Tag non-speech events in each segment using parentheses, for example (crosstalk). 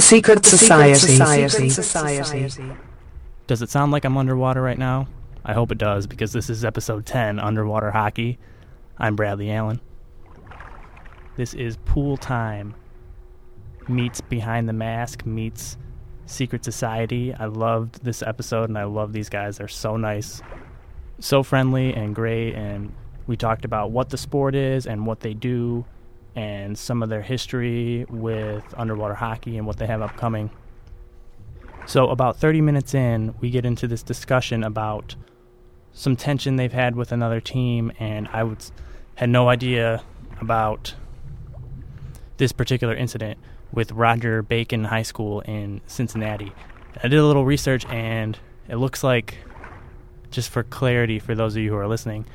Secret Society. Does it sound like I'm underwater right now? I hope it does because this is episode 10 Underwater Hockey. I'm Bradley Allen. This is pool time. Meets Behind the Mask, meets Secret Society. I loved this episode and I love these guys. They're so nice, so friendly and great. And we talked about what the sport is and what they do and some of their history with underwater hockey and what they have upcoming. So, about 30 minutes in, we get into this discussion about some tension they've had with another team, and I was, had no idea about this particular incident with Roger Bacon High School in Cincinnati. I did a little research, and it looks like, just for clarity for those of you who are listening,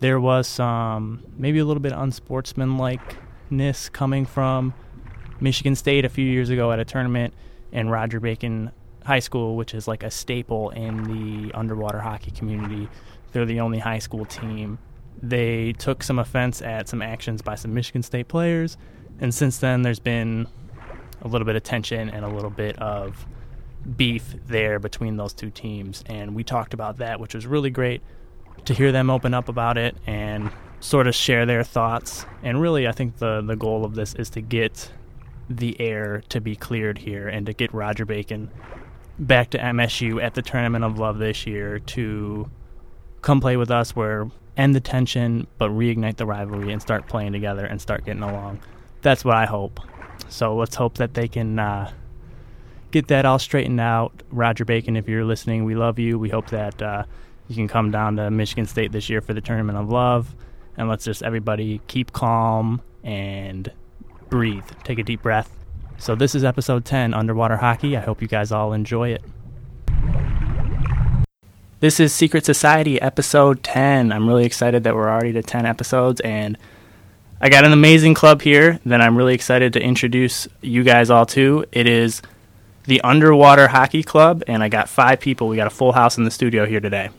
there was some maybe a little bit unsportsmanlikeness coming from Michigan State a few years ago at a tournament in Roger Bacon High School, which is like a staple in the underwater hockey community. They're the only high school team. They took some offense at some actions by some Michigan State players, and since then there's been a little bit of tension and a little bit of beef there between those two teams. And we talked about that, which was really great to hear them open up about it and sort of share their thoughts. And really, I think the the goal of this is to get the air to be cleared here and to get Roger Bacon back to MSU at the Tournament of Love this year to come play with us where end the tension but reignite the rivalry and start playing together and start getting along. That's what I hope. So let's hope that they can uh, get that all straightened out. Roger Bacon, if you're listening, we love you. We hope that uh, you can come down to Michigan State this year for the Tournament of Love. And let's just everybody keep calm and breathe. Take a deep breath. So, this is episode 10 Underwater Hockey. I hope you guys all enjoy it. This is Secret Society episode 10. I'm really excited that we're already to 10 episodes and I got an amazing club here that I'm really excited to introduce you guys all to. It is the Underwater Hockey Club and I got 5 people. We got a full house in the studio here today.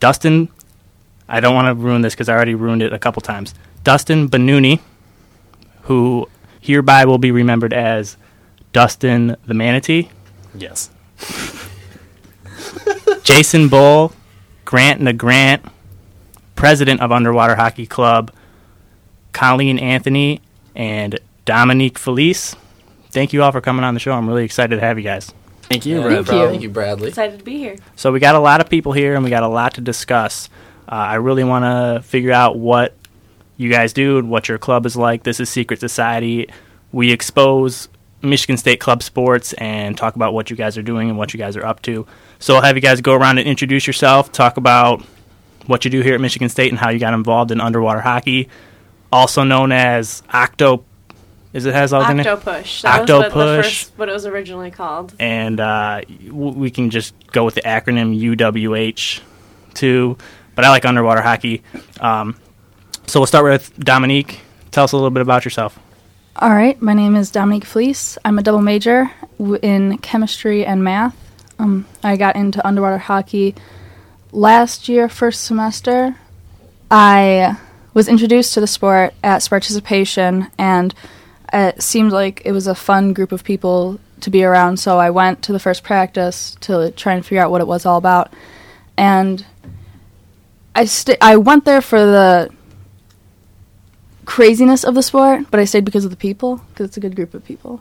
Dustin, I don't want to ruin this because I already ruined it a couple times. Dustin Benuni, who hereby will be remembered as Dustin the Manatee. Yes. (laughs) Jason Bull, Grant Grant, president of Underwater Hockey Club, Colleen Anthony, and Dominique Felice. Thank you all for coming on the show. I'm really excited to have you guys. Thank you, Yeah, Brad- thank Bradley. you. Thank you, Bradley. Excited to be here. So we got a lot of people here, and we got a lot to discuss. Uh, I really want to figure out what you guys do and what your club is like. This is Secret Society. We expose Michigan State club sports and talk about what you guys are doing and what you guys are up to. So I'll have you guys go around and introduce yourself, talk about what you do here at Michigan State and how you got involved in underwater hockey, also known as Octo. Is it has all the name? Octopush. That was what, the first, what it was originally called. and uh, we can just go with the acronym UWH too. But I like underwater hockey. Um, so we'll start with Dominique. Tell us a little bit about yourself. All right, my name is Dominique Felice. I'm a double major w- in chemistry and math. Um, I got into underwater hockey last year, first semester. I was introduced to the sport at Participation, and it seemed like it was a fun group of people to be around. So I went to the first practice to try and figure out what it was all about, and I st- I went there for the craziness of the sport, but I stayed because of the people, because it's a good group of people.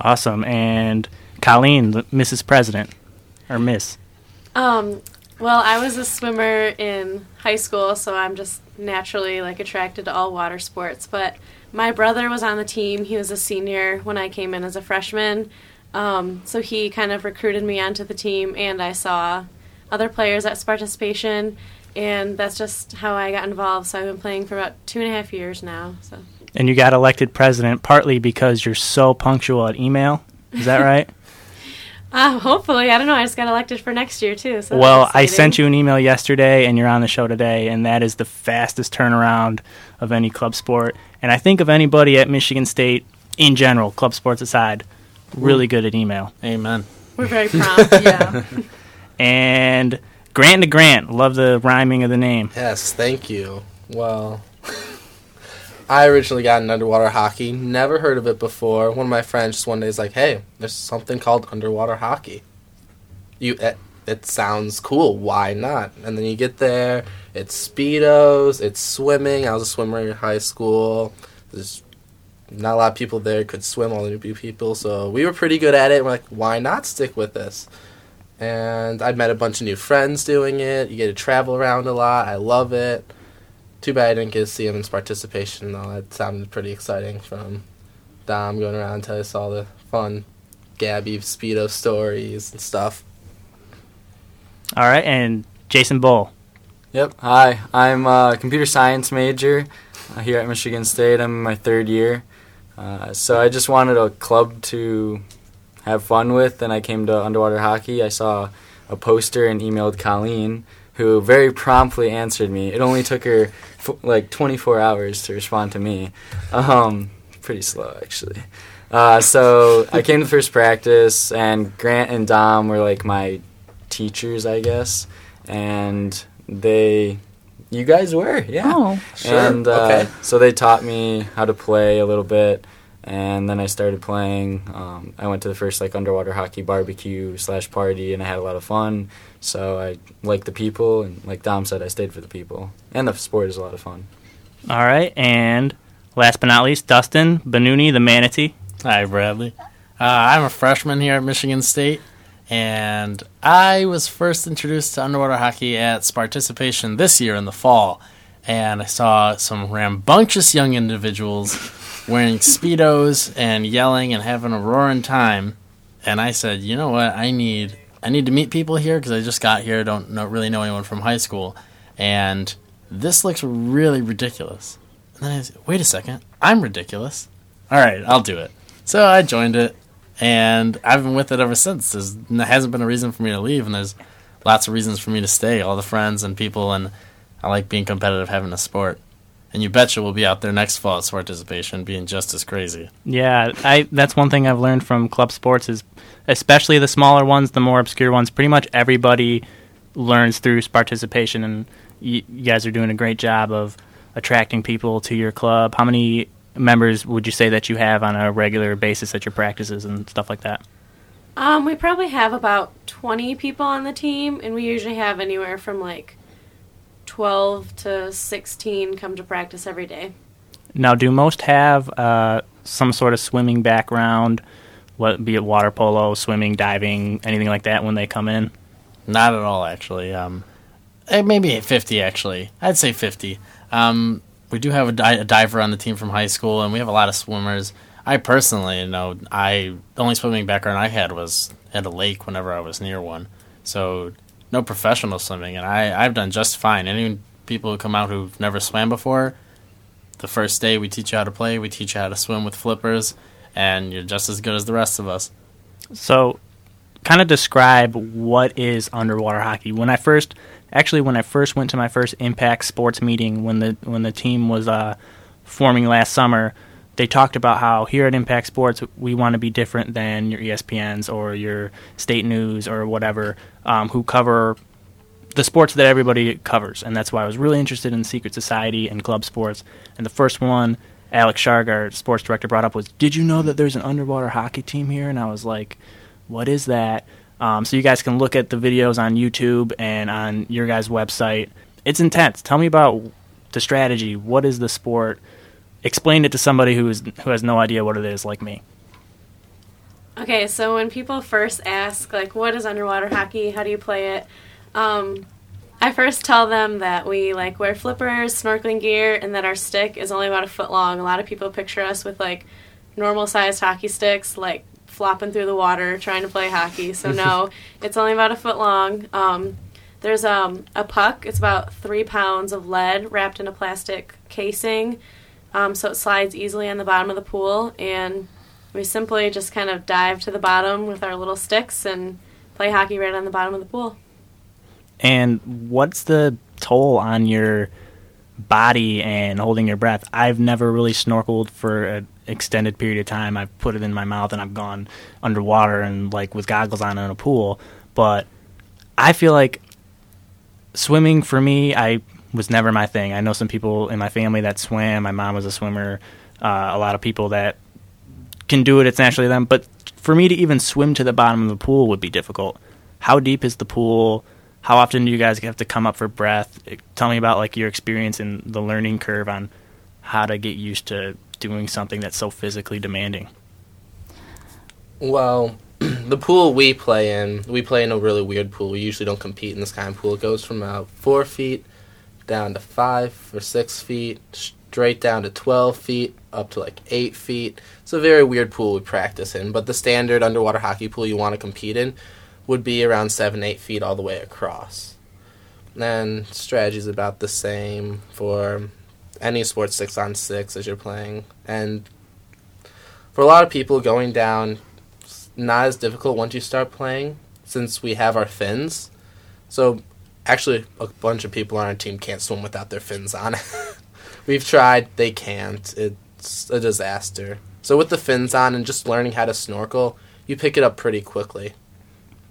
Awesome. And Colleen, the Mrs. President, or Miss. Um, well, I was a swimmer in high school, so I'm just naturally like attracted to all water sports. But my brother was on the team. He was a senior when I came in as a freshman. Um, so he kind of recruited me onto the team, and I saw other players at participation, and that's just how I got involved. So I've been playing for about two and a half years now. So And you got elected president partly because you're so punctual at email. Is that (laughs) right? Uh, hopefully, I don't know. I just got elected for next year too. So well, I sent you an email yesterday, and you're on the show today, and that is the fastest turnaround of any club sport. And I think of anybody at Michigan State in general, club sports aside, really good at email. Amen. We're very (laughs) prompt. Yeah. (laughs) And Grant to Grant, love the rhyming of the name. Yes, thank you. Well, I originally got into underwater hockey. Never heard of it before. One of my friends just one day is like, "Hey, there's something called underwater hockey. You, it, it sounds cool. Why not?" And then you get there. It's speedos. It's swimming. I was a swimmer in high school. There's not a lot of people there could swim. All the new people, so we were pretty good at it. We're like, why not stick with this? And I'd met a bunch of new friends doing it. You get to travel around a lot. I love it. Too bad I didn't get to see him in participation though. It sounded pretty exciting from Dom going around telling us all the fun Gabby Speedo stories and stuff. All right, and Jason Bull. Yep. Hi, I'm a computer science major uh, here at Michigan State. I'm in my third year. Uh, so I just wanted a club to have fun with, and I came to underwater hockey. I saw a poster and emailed Colleen, who very promptly answered me. It only took her f- like 24 hours to respond to me. Um, pretty slow, actually. Uh, so I came to the first practice, and Grant and Dom were like my teachers, I guess, and they, you guys were, yeah. Oh, Sure, And uh, okay. so they taught me how to play a little bit, and then I started playing. Um, I went to the first like underwater hockey barbecue slash party, and I had a lot of fun. So I like the people, and like Dom said, I stayed for the people, and the sport is a lot of fun. All right, and last but not least, Dustin Benuni, the manatee. Hi, Bradley. Uh, I'm a freshman here at Michigan State, and I was first introduced to underwater hockey at participation this year in the fall. And I saw some rambunctious young individuals wearing Speedos and yelling and having a roaring time. And I said, you know what? I need I need to meet people here because I just got here. Don't know, really know anyone from high school, and this looks really ridiculous. And then I said, wait a second, I'm ridiculous. All right, I'll do it. So I joined it, and I've been with it ever since. There's, there hasn't been a reason for me to leave, and there's lots of reasons for me to stay. All the friends and people, and I like being competitive, having a sport. And you betcha we'll be out there next fall at participation, being just as crazy. Yeah, I that's one thing I've learned from club sports is especially the smaller ones, the more obscure ones. Pretty much everybody learns through participation, and you, you guys are doing a great job of attracting people to your club. How many members would you say that you have on a regular basis at your practices and stuff like that? Um, we probably have about 20 people on the team, and we usually have anywhere from like 12 to 16 come to practice every day. Now, do most have uh, some sort of swimming background, be it water polo, swimming, diving, anything like that when they come in? Not at all, actually. Um, eh, maybe 50, actually. I'd say 50. Um, we do have a, di- a diver on the team from high school, and we have a lot of swimmers. I personally, you know, I the only swimming background I had was at a lake whenever I was near one. So no professional swimming, and I I've done just fine. Any people who come out who've never swam before, the first day we teach you how to play, we teach you how to swim with flippers, and you're just as good as the rest of us. So, kind of describe what is underwater hockey. When I first, actually, when I first went to my first Impact Sports meeting, when the when the team was uh, forming last summer, they talked about how here at Impact Sports we want to be different than your ESPNs or your state news or whatever, um, who cover the sports that everybody covers, and that's why I was really interested in secret society and club sports. And the first one, Alex Sharg, our sports director, brought up was, "Did you know that there's an underwater hockey team here?" And I was like, "What is that?" Um, so you guys can look at the videos on YouTube and on your guys' website. It's intense. Tell me about the strategy. What is the sport? Explain it to somebody who is who has no idea what it is, like me. Okay, so when people first ask, like, what is underwater hockey? How do you play it? Um, I first tell them that we like wear flippers, snorkeling gear, and that our stick is only about a foot long. A lot of people picture us with like normal sized hockey sticks, like flopping through the water trying to play hockey. So (laughs) no, it's only about a foot long. Um, there's um, a puck. It's about three pounds of lead wrapped in a plastic casing, um, so it slides easily on the bottom of the pool. And we simply just kind of dive to the bottom with our little sticks and play hockey right on the bottom of the pool. And what's the toll on your body and holding your breath? I've never really snorkeled for an extended period of time. I've put it in my mouth and I've gone underwater and like with goggles on in a pool. But I feel like swimming for me, I was never my thing. I know some people in my family that swam. My mom was a swimmer. Uh, a lot of people that can do it. It's naturally them. But for me to even swim to the bottom of the pool would be difficult. How deep is the pool? How often do you guys have to come up for breath? Tell me about like your experience and the learning curve on how to get used to doing something that's so physically demanding. Well, (clears throat) the pool we play in, we play in a really weird pool. We usually don't compete in this kind of pool. It goes from about four feet down to five or six feet, straight down to 12 feet, up to like eight feet. It's a very weird pool we practice in, but the standard underwater hockey pool you want to compete in would be around seven, eight feet all the way across. And strategy is about the same for any sport six on six as you're playing. And for a lot of people, going down not as difficult once you start playing since we have our fins. So actually, a bunch of people on our team can't swim without their fins on. (laughs) We've tried, they can't. It's a disaster. So with the fins on and just learning how to snorkel, you pick it up pretty quickly.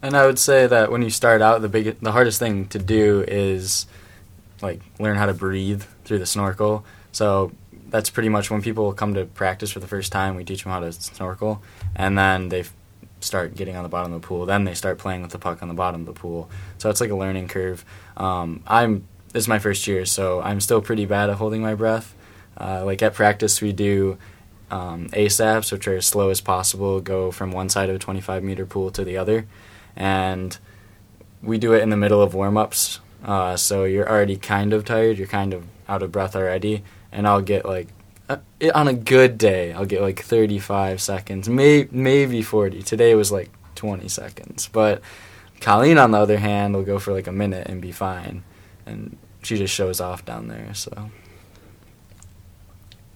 And I would say that when you start out, the big, the hardest thing to do is like learn how to breathe through the snorkel. So that's pretty much when people come to practice for the first time. We teach them how to snorkel, and then they start getting on the bottom of the pool. Then they start playing with the puck on the bottom of the pool. So it's like a learning curve. Um, I'm this is my first year, so I'm still pretty bad at holding my breath. Uh, like at practice, we do um, ASAPs, which are as slow as possible, go from one side of a 25 meter pool to the other, and we do it in the middle of warm ups. Uh, so you're already kind of tired, you're kind of out of breath already, and I'll get like uh, on a good day, I'll get like 35 seconds, may, maybe 40. Today was like 20 seconds. But Colleen, on the other hand, will go for like a minute and be fine. And she just shows off down there, so.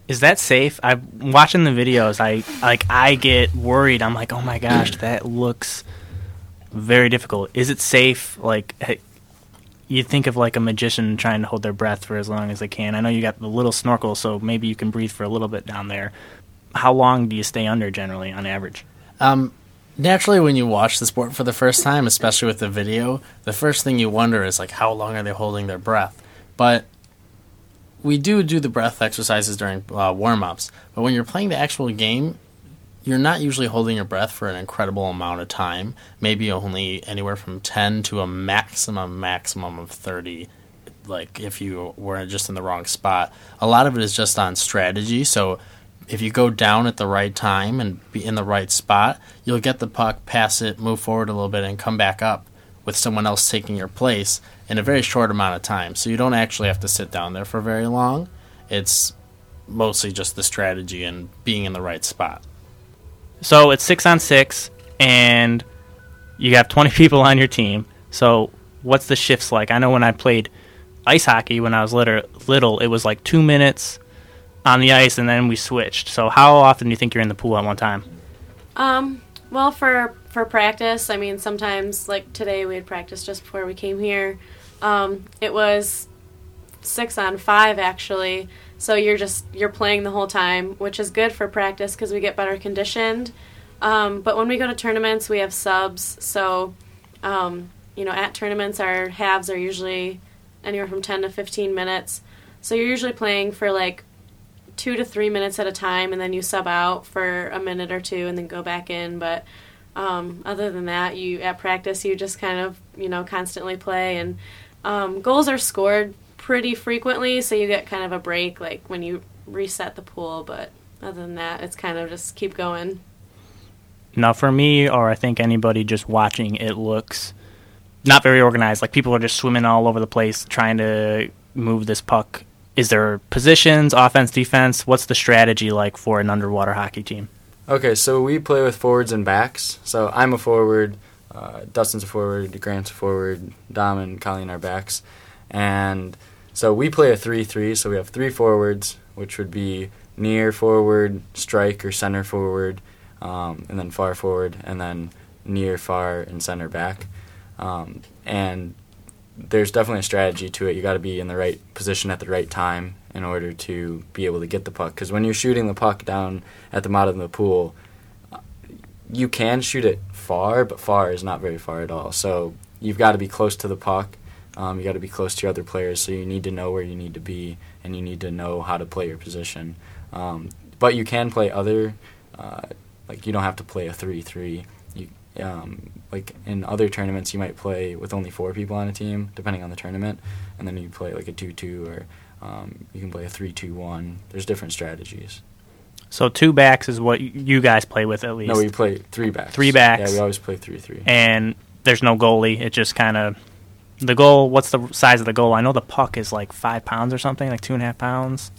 Is that safe? I'm watching the videos. I like I get worried. I'm like, oh my gosh, that looks very difficult. Is it safe? Like, you think of like a magician trying to hold their breath for as long as they can. I know you got the little snorkel, so maybe you can breathe for a little bit down there. How long do you stay under generally on average? Um, naturally, when you watch the sport for the first time, especially with the video, the first thing you wonder is like, how long are they holding their breath? But we do do the breath exercises during uh, warm ups. But when you're playing the actual game, you're not usually holding your breath for an incredible amount of time. Maybe only anywhere from 10 to a maximum maximum of 30 like if you were just in the wrong spot. A lot of it is just on strategy. So if you go down at the right time and be in the right spot, you'll get the puck, pass it, move forward a little bit and come back up with someone else taking your place in a very short amount of time. So you don't actually have to sit down there for very long. It's mostly just the strategy and being in the right spot. So it's six on six, and you have 20 (laughs) people on your team. So what's the shifts like? I know when I played ice hockey when I was little, little it was like two minutes on the ice, and then we switched. So how often do you think you're in the pool at one time? Um, well, for for practice, I mean, sometimes like today we had practice just before we came here. Um, it was six on five actually. So you're just you're playing the whole time, which is good for practice because we get better conditioned. Um, but when we go to tournaments, we have subs. So um, you know, at tournaments, our halves are usually anywhere from 10 to 15 minutes. So you're usually playing for like two to three minutes at a time, and then you sub out for a minute or two, and then go back in. But um, other than that, you at practice you just kind of you know constantly play, and um, goals are scored pretty frequently, so you get kind of a break like when you reset the pool. But other than that, it's kind of just keep going. Now, for me, or I think anybody just watching, it looks not very organized. Like people are just swimming all over the place trying to move this puck. Is there positions, offense, defense? What's the strategy like for an underwater hockey team? Okay, so we play with forwards and backs. So I'm a forward, uh, Dustin's a forward, Grant's a forward, Dom and Colleen are backs. And so we play a 3 3, so we have three forwards, which would be near forward, strike, or center forward, um, and then far forward, and then near, far, and center back. Um, and there's definitely a strategy to it. You got to be in the right position at the right time in order to be able to get the puck. Because when you're shooting the puck down at the bottom of the pool, you can shoot it far, but far is not very far at all. So you've got to be close to the puck Um, you got to be close to your other players, so you need to know where you need to be, and you need to know how to play your position. Um, but you can play other, uh, like you don't have to play a three-three. You um, like in other tournaments, you might play with only four people on a team, depending on the tournament, and then you play like a two-two or um, you can play a three-two-one. There's different strategies. So two backs is what you guys play with at least. No, we play three backs. Three backs. Yeah, we always play three-three. and there's no goalie. It just kind of the goal. What's the size of the goal? I know the puck is like five pounds or something, like two and a half pounds.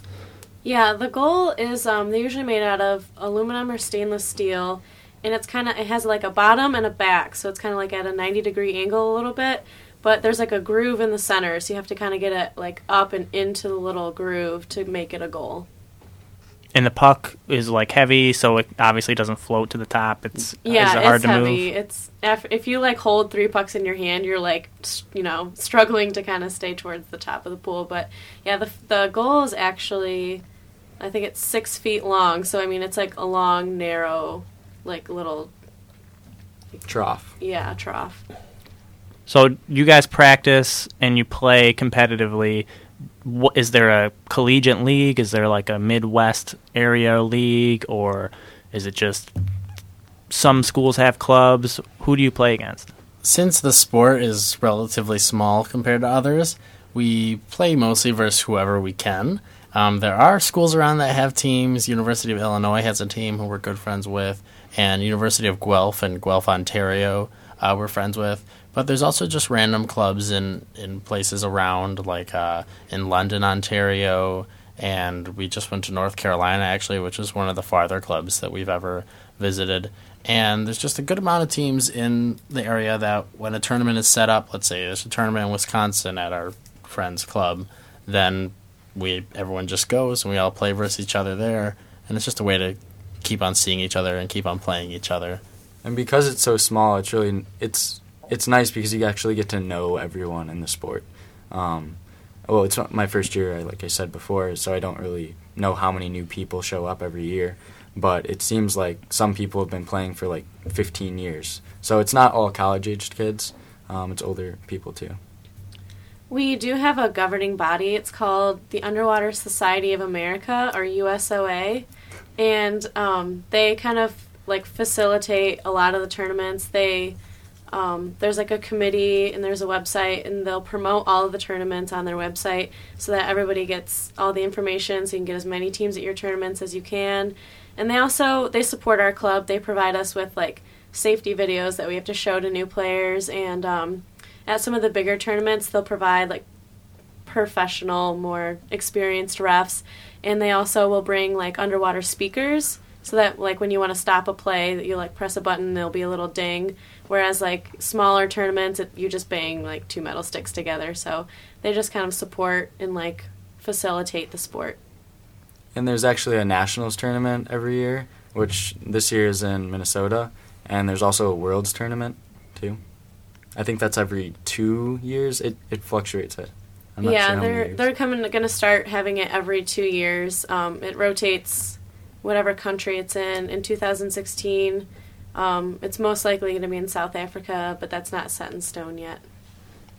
Yeah, the goal is um, they're usually made out of aluminum or stainless steel, and it's kind of it has like a bottom and a back, so it's kind of like at a ninety degree angle a little bit. But there's like a groove in the center, so you have to kind of get it like up and into the little groove to make it a goal. And the puck is like heavy, so it obviously doesn't float to the top. It's uh, Yeah, is it hard it's to heavy. move. It's if, if you like hold three pucks in your hand, you're like you know struggling to kind of stay towards the top of the pool. But yeah, the the goal is actually, I think it's six feet long. So I mean, it's like a long, narrow, like little Trough. yeah trough. So you guys practice and you play competitively. What is there a collegiate league? Is there like a Midwest area league, or is it just some schools have clubs? Who do you play against? Since the sport is relatively small compared to others, we play mostly versus whoever we can. Um, there are schools around that have teams. University of Illinois has a team who we're good friends with, and University of Guelph and Guelph, Ontario, uh, we're friends with. But there's also just random clubs in, in places around, like uh, in London, Ontario, and we just went to North Carolina actually, which is one of the farther clubs that we've ever visited. And there's just a good amount of teams in the area that when a tournament is set up, let's say there's a tournament in Wisconsin at our friend's club, then we everyone just goes and we all play versus each other there, and it's just a way to keep on seeing each other and keep on playing each other. And because it's so small, it's really it's it's nice because you actually get to know everyone in the sport. Um, well, it's my first year, like I said before, so I don't really know how many new people show up every year. But it seems like some people have been playing for like 15 years, so it's not all college-aged kids. Um, it's older people too. We do have a governing body. It's called the Underwater Society of America, or USOA, and um, they kind of like facilitate a lot of the tournaments. They um, there's like a committee and there's a website, and they'll promote all of the tournaments on their website so that everybody gets all the information, so you can get as many teams at your tournaments as you can. And they also they support our club. They provide us with like safety videos that we have to show to new players and. Um, at some of the bigger tournaments they'll provide like professional more experienced refs and they also will bring like underwater speakers so that like when you want to stop a play that you like press a button there'll be a little ding whereas like smaller tournaments it, you just bang like two metal sticks together so they just kind of support and like facilitate the sport And there's actually a nationals tournament every year, which this year is in Minnesota, and there's also a worlds tournament too. I think that's every two years. It it fluctuates. It. I'm not yeah sure they're they're coming going to start having it every two years um, it rotates whatever country it's in in 2016 um, it's most likely going to be in south africa but that's not set in stone yet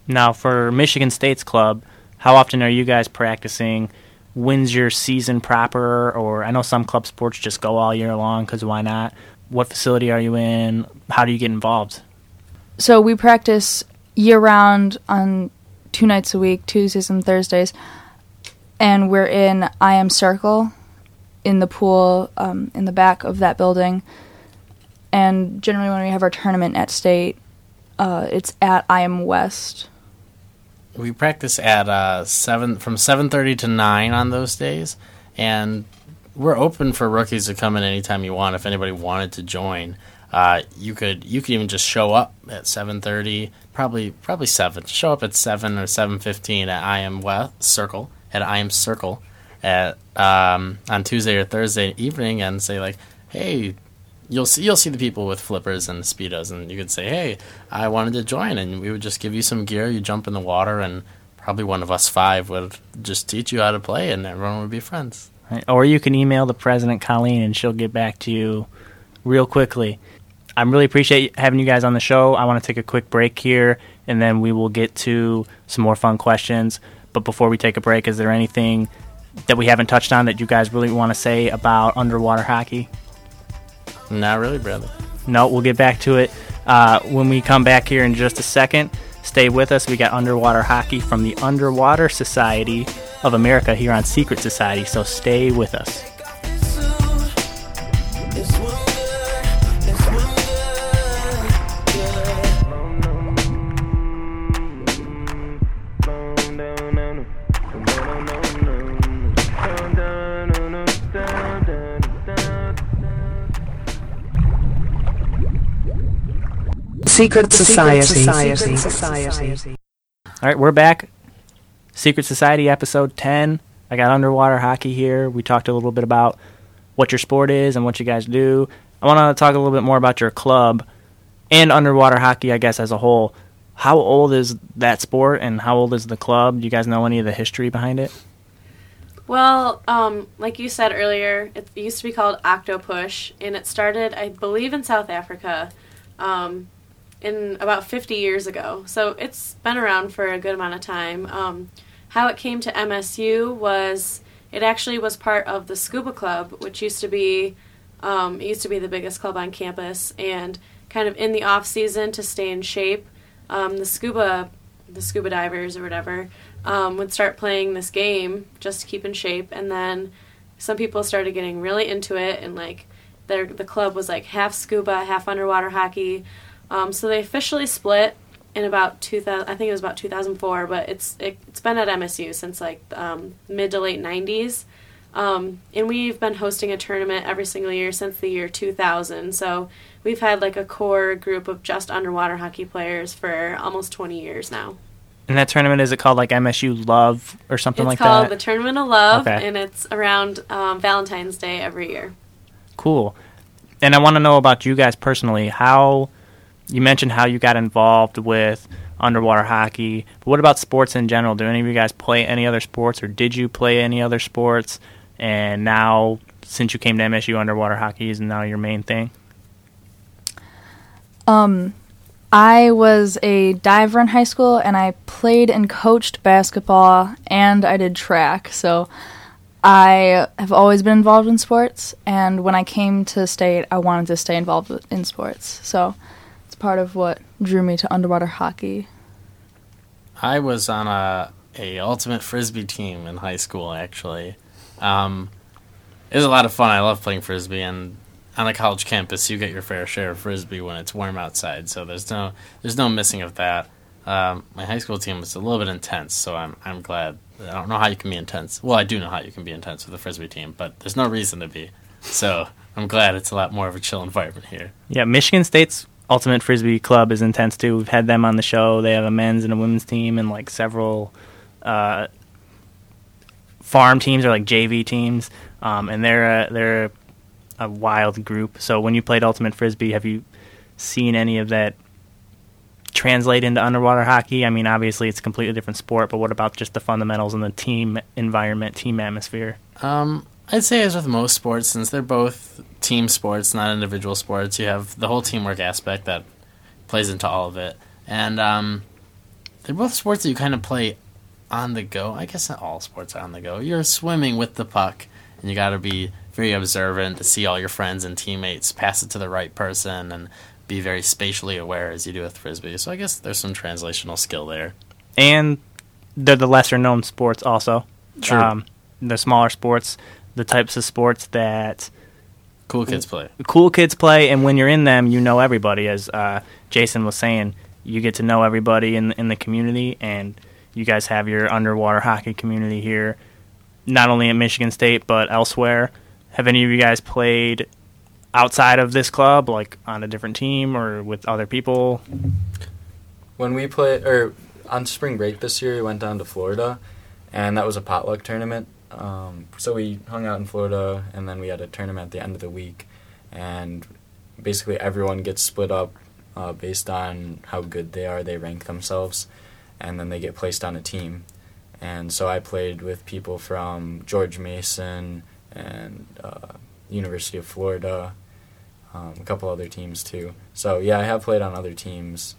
Now, for Michigan State's club, how often are you guys practicing? When's your season proper? Or I know some club sports just go all year long because why not? What facility are you in? How do you get involved? So we practice year round on two nights a week, Tuesdays and Thursdays, and we're in IM Circle in the pool um, in the back of that building. And generally, when we have our tournament at state, uh, it's at IM West. We practice at uh, seven from seven thirty to nine on those days, and we're open for rookies to come in anytime you want. If anybody wanted to join, uh, you could you could even just show up at seven thirty, probably probably seven. Show up at seven or seven fifteen at IM West Circle at IM Circle at um, on Tuesday or Thursday evening, and say like, hey. You'll see you'll see the people with flippers and speedos, and you could say, "Hey, I wanted to join," and we would just give you some gear. You jump in the water, and probably one of us five would just teach you how to play, and everyone would be friends. Or you can email the president, Colleen, and she'll get back to you real quickly. I really appreciate having you guys on the show. I want to take a quick break here, and then we will get to some more fun questions. But before we take a break, is there anything that we haven't touched on that you guys really want to say about underwater hockey? Not really, brother. No, we'll get back to it uh, when we come back here in just a second. Stay with us. We got underwater hockey from the Underwater Society of America here on Secret Society, so stay with us. Secret Society. All right, we're back. Secret Society episode 10. I got underwater hockey here. We talked a little bit about what your sport is and what you guys do. I want to talk a little bit more about your club and underwater hockey, I guess, as a whole. How old is that sport and how old is the club? Do you guys know any of the history behind it? Well, um, like you said earlier, it used to be called Octopush, and it started, I believe, in South Africa. Um, in about 50 years ago. So it's been around for a good amount of time. Um, how it came to MSU was it actually was part of the Scuba Club, which used to be um, it used to be the biggest club on campus, and kind of in the off season to stay in shape, um, the scuba the scuba divers or whatever um, would start playing this game just to keep in shape, and then some people started getting really into it, and like their the club was like half scuba, half underwater hockey. Um, so they officially split in about 2000. I think it was about 2004, but it's it, has been at MSU since like um, mid to late 90s. Um, and we've been hosting a tournament every single year since the year 2000. So we've had like a core group of just underwater hockey players for almost 20 years now. And that tournament is it called like MSU Love or something it's like that it's called the Tournament of Love, Okay. and it's around um, Valentine's Day every year. Cool. And I want to know about you guys personally. How you mentioned how you got involved with underwater hockey. But what about sports in general? Do any of you guys play any other sports, or did you play any other sports? And now, since you came to MSU, underwater hockey is now your main thing. Um, I was a diver in high school, and I played and coached basketball, and I did track. So I have always been involved in sports, and when I came to state, I wanted to stay involved in sports. So part of what drew me to underwater hockey. I was on a a ultimate frisbee team in high school. Actually, um, it was a lot of fun. I love playing frisbee, and on a college campus, you get your fair share of frisbee when it's warm outside. So there's no there's no missing of that. Um, my high school team was a little bit intense, so I'm I'm glad. I don't know how you can be intense. Well, I do know how you can be intense with a frisbee team, but there's no reason to be. So I'm glad it's a lot more of a chill environment here. Yeah, Michigan State's Ultimate Frisbee Club is intense too. We've had them on the show. They have a men's and a women's team, and like several uh, farm teams or like JV teams, um, and they're a, they're a wild group. So when you played Ultimate Frisbee, have you seen any of that translate into underwater hockey? I mean, obviously it's a completely different sport, but what about just the fundamentals and the team environment, team atmosphere? Um, I'd say as with most sports, since they're both team sports, not individual sports, you have the whole teamwork aspect that plays into all of it. And um, they're both sports that you kind of play on the go. I guess not all sports are on the go. You're swimming with the puck, and you got to be very observant to see all your friends and teammates pass it to the right person and be very spatially aware as you do with frisbee. So I guess there's some translational skill there. and they're the lesser known sports also. True. Um, the smaller sports, the types of sports that Cool kids play. cool kids play, and when you're in them, you know everybody. As uh, Jason was saying, you get to know everybody in in the community, and you guys have your underwater hockey community here, not only at Michigan State but elsewhere. Have any of you guys played outside of this club, like on a different team or with other people? When we played, or on spring break this year, we went down to Florida, and that was a potluck tournament. Um, so we hung out in Florida, and then we had a tournament at the end of the week, and basically everyone gets split up uh, based on how good they are. They rank themselves, and then they get placed on a team. And so I played with people from George Mason and uh, University of Florida, um, a couple other teams too. So yeah, I have played on other teams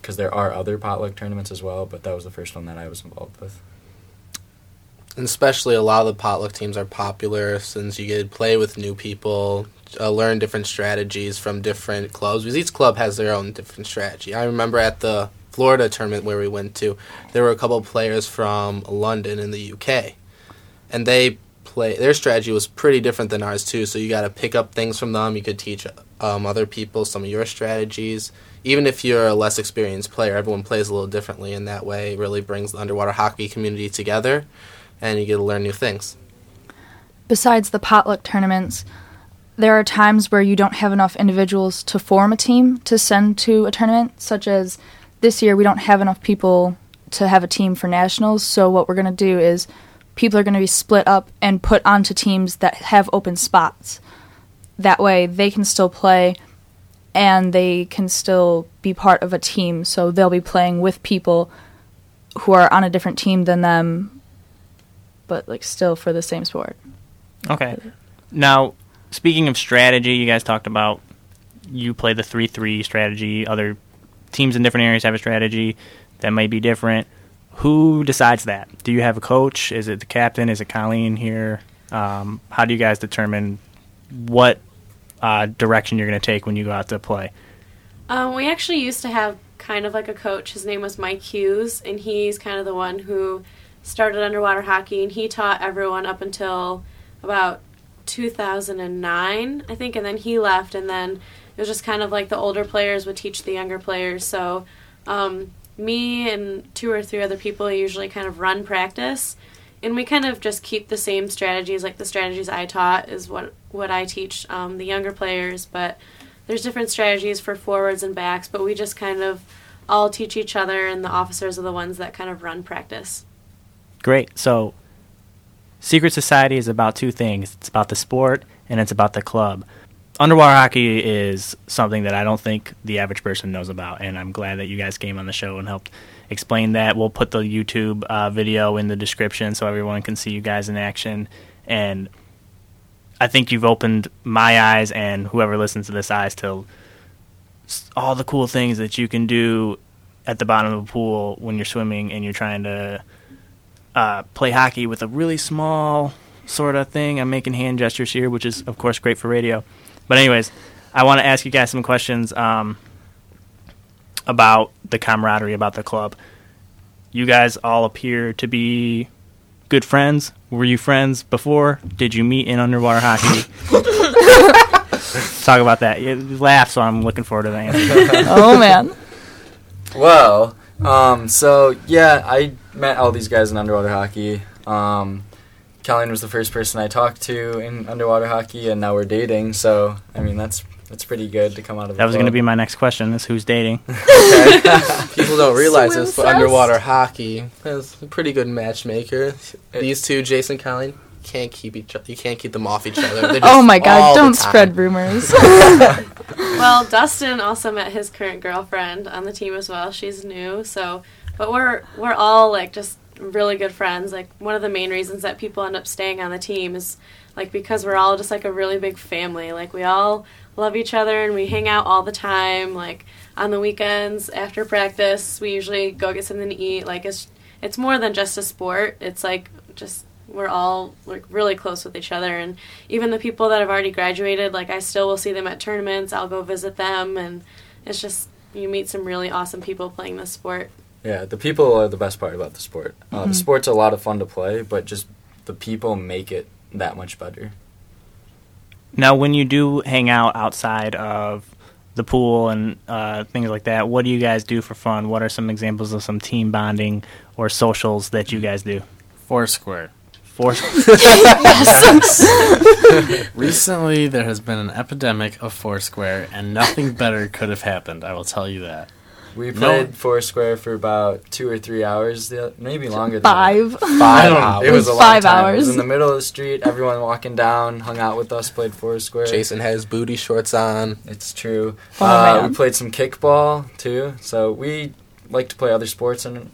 because there are other potluck tournaments as well, but that was the first one that I was involved with. And especially a lot of the potluck teams are popular since you get to play with new people, uh, learn different strategies from different clubs. Because each club has their own different strategy. I remember at the Florida tournament where we went to, there were a couple players from London in the UK, and they play. Their strategy was pretty different than ours too. So you got to pick up things from them. You could teach um, other people some of your strategies. Even if you're a less experienced player, everyone plays a little differently, and that way it really brings the underwater hockey community together and you get to learn new things. Besides the potluck tournaments, there are times where you don't have enough individuals to form a team to send to a tournament, such as this year we don't have enough people to have a team for nationals. So what we're going to do is people are going to be split up and put onto teams that have open spots. That way they can still play and they can still be part of a team. So they'll be playing with people who are on a different team than them but like still for the same sport. Okay. Now, speaking of strategy, you guys talked about you play the 3 3 strategy. Other teams in different areas have a strategy that might be different. Who decides that? Do you have a coach? Is it the captain? Is it Colleen here? Um, how do you guys determine what uh, direction you're going to take when you go out to play? Um, we actually used to have kind of like a coach. His name was Mike Hughes, and he's kind of the one who started underwater hockey, and he taught everyone up until about 2009, I think, and then he left, and then it was just kind of like the older players would teach the younger players. So, um, me and two or three other people usually kind of run practice, and we kind of just keep the same strategies. Like the strategies I taught is what what I teach um, the younger players, but there's different strategies for forwards and backs. But we just kind of all teach each other, and the officers are the ones that kind of run practice. Great. So, Secret Society is about two things it's about the sport and it's about the club. Underwater hockey is something that I don't think the average person knows about, and I'm glad that you guys came on the show and helped explain that. We'll put the YouTube uh, video in the description so everyone can see you guys in action. And I think you've opened my eyes and whoever listens to this eyes to all the cool things that you can do at the bottom of the pool when you're swimming and you're trying to uh, play hockey with a really small sort of thing. I'm making hand gestures here, which is of course great for radio. But anyways, I want to ask you guys some questions um, about the camaraderie, about the club. You guys all appear to be good friends. Were you friends before? Did you meet in underwater hockey? (laughs) Talk about that. You laugh, so I'm looking forward to the answer. oh man. Well, um, so yeah, I met all these guys in underwater hockey. Um, Colleen was the first person I talked to in underwater hockey, and now we're dating. So I mean, that's that's pretty good to come out of. That was going to be my next question: is who's dating? (laughs) (laughs) People don't realize Swim this, but cess? underwater hockey is a pretty good matchmaker. These two, Jason Colleen, can't keep each other. You can't keep them off each other. (laughs) Just Oh my god, don't spread rumors. Well, Dustin also met his current girlfriend on the team as well. She's new, so but we're we're all like just really good friends. Like one of the main reasons that people end up staying on the team is like because we're all just like a really big family. Like we all love each other and we hang out all the time. Like on the weekends after practice, we usually go get something to eat. Like it's it's more than just a sport. It's like just we're all like really close with each other and even the people that have already graduated like i still will see them at tournaments i'll go visit them and it's just you meet some really awesome people playing this sport Yeah, the people are the best part about the sport. Uh, the sport's a lot of fun to play, but just the people make it that much better. Now, when you do hang out outside of the pool and uh, things like that, what do you guys do for fun? What are some examples of some team bonding or socials that you guys do? Foursquare. For (laughs) (laughs) Recently, there has been an epidemic of Foursquare, and nothing better could have happened. I will tell you that. We No. played Foursquare for about two or three hours, maybe longer. Than Five. that. Five hours. It It was was a long five time. It hours. was in the middle of the street. Everyone walking down, hung out with us, played Foursquare. Jason has booty shorts on. It's true. Oh, uh, man. we played some kickball too. So we like to play other sports, and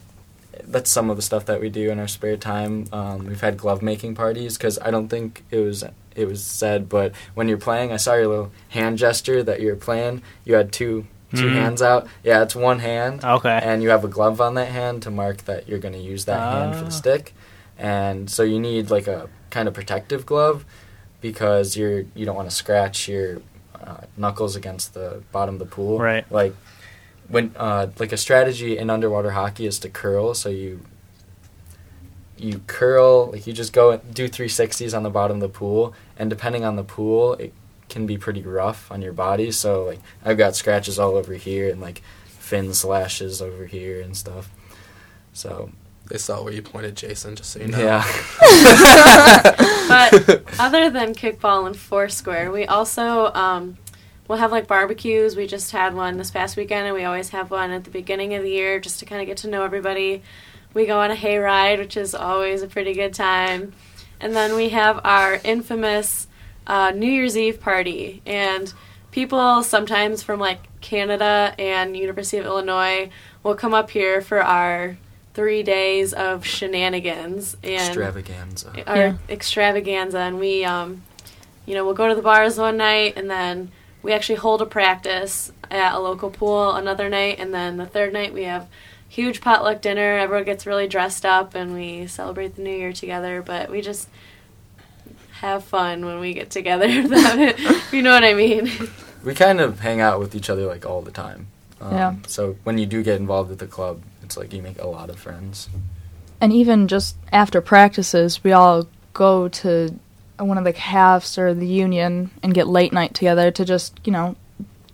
that's some of the stuff that we do in our spare time. Um, we've had glove making parties because I don't think it was it was said, but when you're playing, I saw your little hand gesture that you're playing. You had two two Mhm. hands out. Yeah, it's one hand, Okay. and you have a glove on that hand to mark that you're going to use that hand for Ah. the stick. And so you need like a kind of protective glove because you're you don't want to scratch your uh, knuckles against the bottom of the pool. Right. Like when uh, like a strategy in underwater hockey is to curl. So you you curl like you just go and do 360s on the bottom of the pool, and depending on the pool, it can be pretty rough on your body. So like I've got scratches all over here and like fin slashes over here and stuff. So They saw where you pointed, Jason. Just so you know. yeah. (laughs) But (laughs) other than kickball and foursquare, we also um, we'll have like barbecues. We just had one this past weekend, and we always have one at the beginning of the year just to kind of get to know everybody. We go on a hayride, which is always a pretty good time, and then we have our infamous uh, New Year's Eve party, and people sometimes from like Canada and University of Illinois will come up here for our three days of shenanigans and Extravaganza. our Yeah. extravaganza and we um you know we'll go to the bars one night and then we actually hold a practice at a local pool another night and then the third night we have huge potluck dinner everyone gets really dressed up and we celebrate the new year together but we just have fun when we get together (laughs) (laughs) you know what i mean we kind of hang out with each other like all the time. Um, Yeah. So when you do get involved with the club, it's like you make a lot of friends. And even just after practices, we all go to one of the halves or the union and get late night together to just, you know,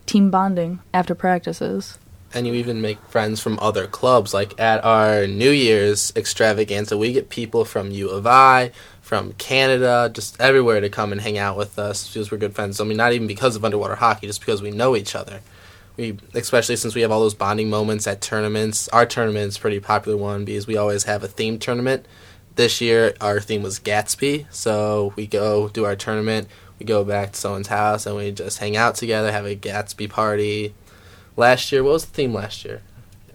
team bonding after practices. and you even make friends from other clubs. Like at our New Year's extravaganza, we get people from U of I, from Canada, just everywhere to come and hang out with us because we're good friends. I mean, not even because of underwater hockey, just because we know each other. We, especially since we have all those bonding moments at tournaments. Our tournament's a pretty popular one because we always have a theme tournament. This year, our theme was Gatsby, so we go do our tournament. We go back to someone's house and we just hang out together, have a Gatsby party. Last year, what was the theme last year?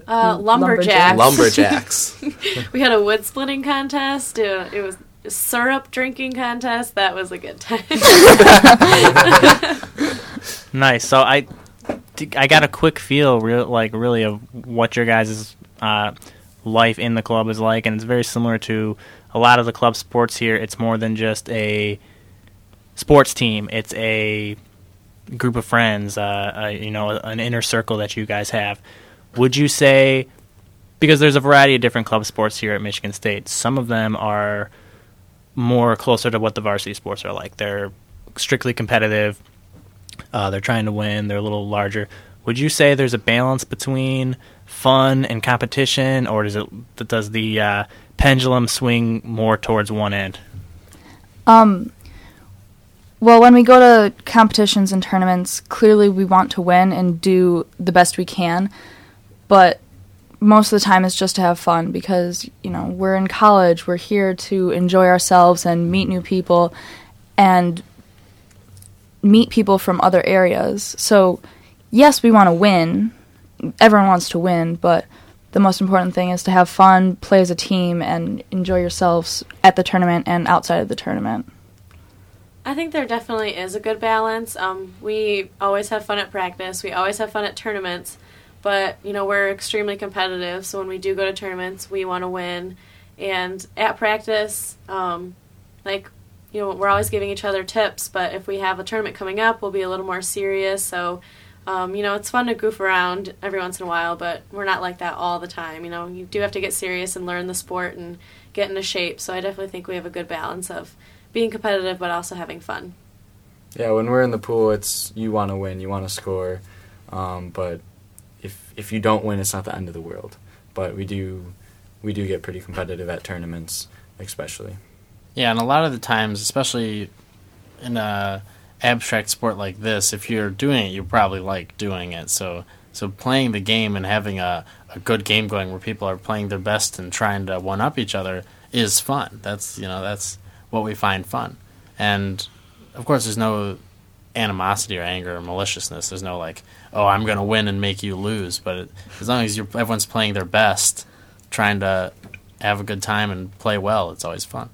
uh, Lumberjacks. lumberjacks Lumberjacks. (laughs) (laughs) we had a wood splitting contest it, it was a syrup drinking contest that was a good time (laughs) Nice. So I, I got a quick feel, real like really of what your guys' uh, life in the club is like, and it's very similar to a lot of the club sports here. It's more than just a sports team. It's a group of friends, uh, uh, you know, an inner circle that you guys have. Would you say, because there's a variety of different club sports here at Michigan State, some of them are more closer to what the varsity sports are like. They're strictly competitive. Uh, they're trying to win. They're a little larger. Would you say there's a balance between fun and competition, or does it does the uh, pendulum swing more towards one end? Um, well, when we go to competitions and tournaments, clearly we want to win and do the best we can. But most of the time it's just to have fun because, you know, we're in college, we're here to enjoy ourselves and meet new people and meet people from other areas. So, yes, we want to win. Everyone wants to win, but the most important thing is to have fun, play as a team, and enjoy yourselves at the tournament and outside of the tournament. I think there definitely is a good balance. Um, we always have fun at practice. We always have fun at tournaments, but you know we're extremely competitive. So when we do go to tournaments, we want to win. And at practice, um, like you know, we're always giving each other tips. But if we have a tournament coming up, we'll be a little more serious. So um, you know, it's fun to goof around every once in a while, but we're not like that all the time. You know, you do have to get serious and learn the sport and get into shape. So I definitely think we have a good balance of being competitive but also having fun. Yeah, when we're in the pool, it's you want to win, you want to score, um, but if if you don't win, it's not the end of the world. But we do we do get pretty competitive at tournaments, especially. Yeah, and a lot of the times, especially in a abstract sport like this, if you're doing it, you probably like doing it. So so playing the game and having a, a good game going where people are playing their best and trying to one up each other is fun. That's you know, that's what we find fun. And of course there's no animosity or anger or maliciousness. There's no like, oh, I'm going to win and make you lose. But it, as long as everyone's playing their best, trying to have a good time and play well. It's always fun.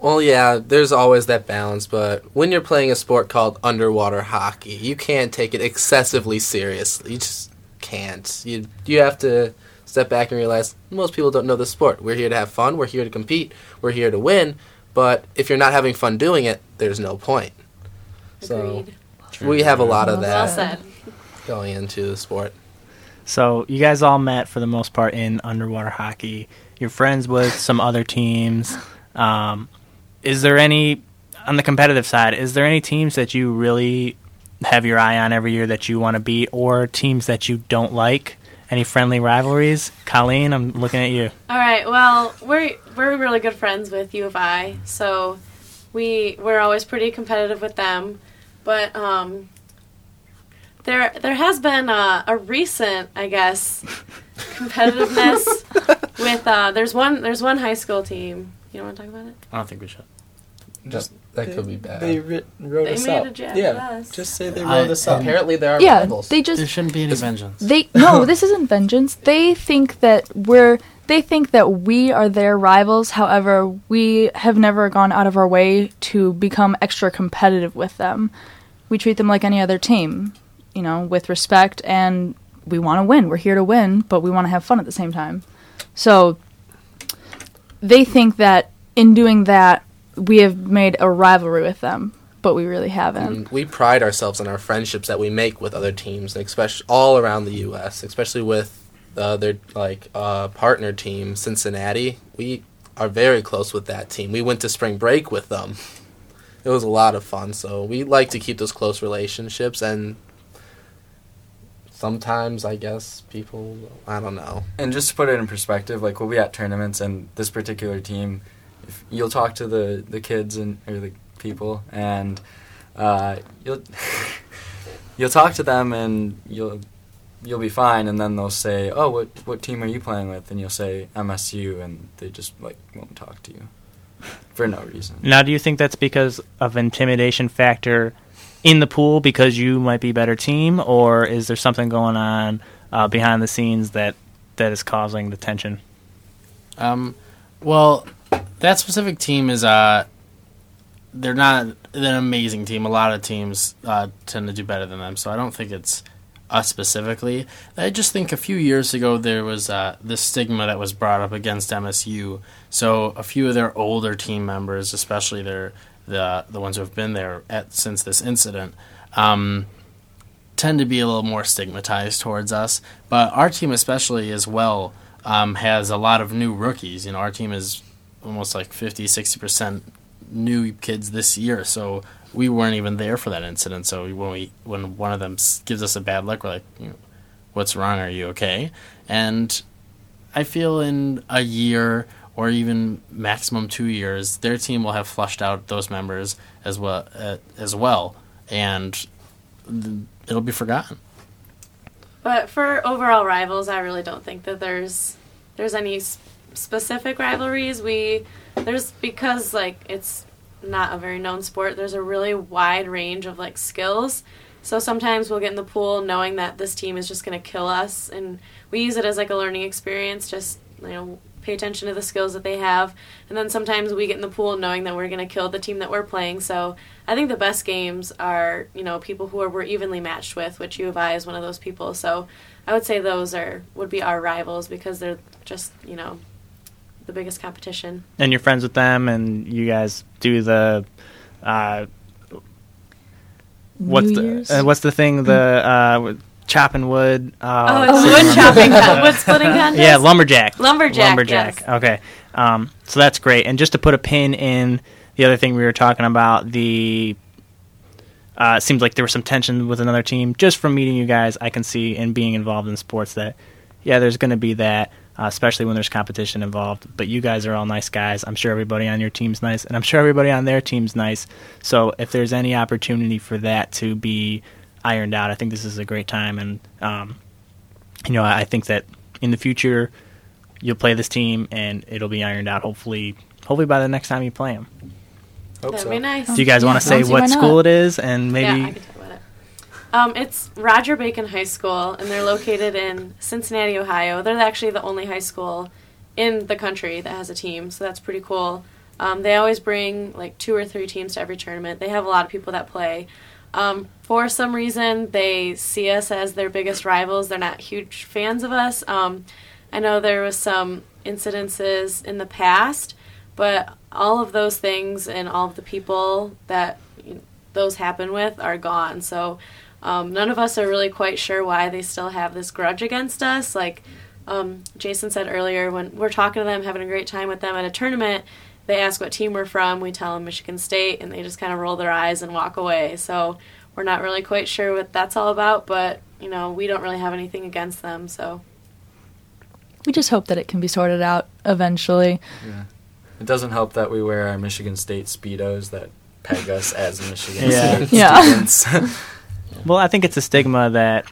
Well, yeah, there's always that balance, but when you're playing a sport called underwater hockey, you can't take it excessively seriously. You just can't. You you have to step back and realize most people don't know the sport. We're here to have fun. We're here to compete. We're here to win. But if you're not having fun doing it, there's no point. So Agreed. we have a lot of that said. going into the sport. So you guys all met for the most part in underwater hockey. You're friends with some other teams. Um, is there any on the competitive side? Is there any teams that you really have your eye on every year that you want to beat, or teams that you don't like? Any friendly rivalries? Colleen, I'm looking at you. All right. Well, we're we're really good friends with U of I, so we we're always pretty competitive with them. But um, there there has been a, a recent, I guess, (laughs) competitiveness with uh, there's one there's one high school team. You don't want to talk about it? I don't think we should. Just that could be bad. They writ- wrote They us made up. a jab yeah, us. just say they I- wrote us up. Apparently, there are Yeah, rivals. they There just shouldn't be any (laughs) vengeance. they no, (laughs) this isn't vengeance. They think that we're they think that we are their rivals. However, we have never gone out of our way to become extra competitive with them. We treat them like any other team, you know, with respect and we want to win. We're here to win, but we want to have fun at the same time. So they think that in doing that we have made a rivalry with them, but we really haven't. And we pride ourselves on our friendships that we make with other teams, and especially all around the U.S., especially with the other like uh, partner team, Cincinnati. We are very close with that team. We went to spring break with them. It was a lot of fun. So we like to keep those close relationships, and sometimes I guess people, I don't know. And just to put it in perspective, like we'll be at tournaments, and this particular team, if you'll talk to the the kids and or the people, and uh, you'll (laughs) you'll talk to them, and you'll you'll be fine. And then they'll say, "Oh, what what team are you playing with?" And you'll say MSU, and they just like won't talk to you for no reason. Now, do you think that's because of intimidation factor in the pool because you might be a better team, or is there something going on uh, behind the scenes that that is causing the tension? Um, well, that specific team is uh, they're not an amazing team. A lot of teams uh, tend to do better than them, so I don't think it's us specifically. I just think a few years ago there was uh, this stigma that was brought up against MSU. So a few of their older team members, especially their the the ones who have been there at since this incident. Um, tend to be a little more stigmatized towards us. But our team, especially as well, um, has a lot of new rookies. You know, our team is almost like 50, 60% new kids this year. So we weren't even there for that incident. So when we when one of them gives us a bad look, we're like, "What's wrong? Are you okay?" And I feel in a year or even maximum two years, their team will have flushed out those members as well uh, as well, and it'll be forgotten. But for overall rivals, I really don't think that there's there's any specific rivalries. We there's because like it's not a very known sport. There's a really wide range of like skills. So sometimes we'll get in the pool knowing that this team is just going to kill us, and we use it as like a learning experience. Just you know, pay attention to the skills that they have, and then sometimes we get in the pool knowing that we're going to kill the team that we're playing. So I think the best games are you know people who are we're evenly matched with, which U of I is one of those people. So I would say those are would be our rivals because they're just you know the biggest competition. And you're friends with them, and you guys do the. Uh, what's New the Year's? uh, what's the thing the uh, chopping wood? Oh, Uh, it's wood chopping, con- wood splitting (laughs) contest. yeah, lumberjack. Lumberjack, Lumberjack. yes. Okay. Um, so that's great. And just to put a pin in the other thing we were talking about, the uh, it seems like there was some tension with another team. Just from meeting you guys, I can see and being involved in sports that, yeah, there's going to be that, uh, especially when there's competition involved. But you guys are all nice guys. I'm sure everybody on your team's nice, and I'm sure everybody on their team's nice. So if there's any opportunity for that to be ironed out, I think this is a great time. And um, you know, I I think that in the future you'll play this team and it'll be ironed out. Hopefully, hopefully by the next time you play them. Hope That'd so. be nice. Do you guys want to say what school it is and maybe? yeah, I can talk about it. Um, it's Roger Bacon High School, and they're located in Cincinnati, Ohio. They're actually the only high school in the country that has a team, so that's pretty cool. Um, they always bring like two or three teams to every tournament. They have a lot of people that play. Um, for some reason, they see us as their biggest rivals. They're not huge fans of us. Um, I know there was some incidences in the past, but all of those things and all of the people that you know, those happen with are gone. So um, none of us are really quite sure why they still have this grudge against us. Like um, Jason said earlier, when we're talking to them, having a great time with them at a tournament, they ask what team we're from. We tell them Michigan State, and they just kind of roll their eyes and walk away. So we're not really quite sure what that's all about, but you know, we don't really have anything against them. So We just hope that it can be sorted out eventually. Yeah. It doesn't help that we wear our Michigan State speedos that peg us as Michigan (laughs) Yeah. State Yeah. students. (laughs) (laughs) Well, I think it's a stigma that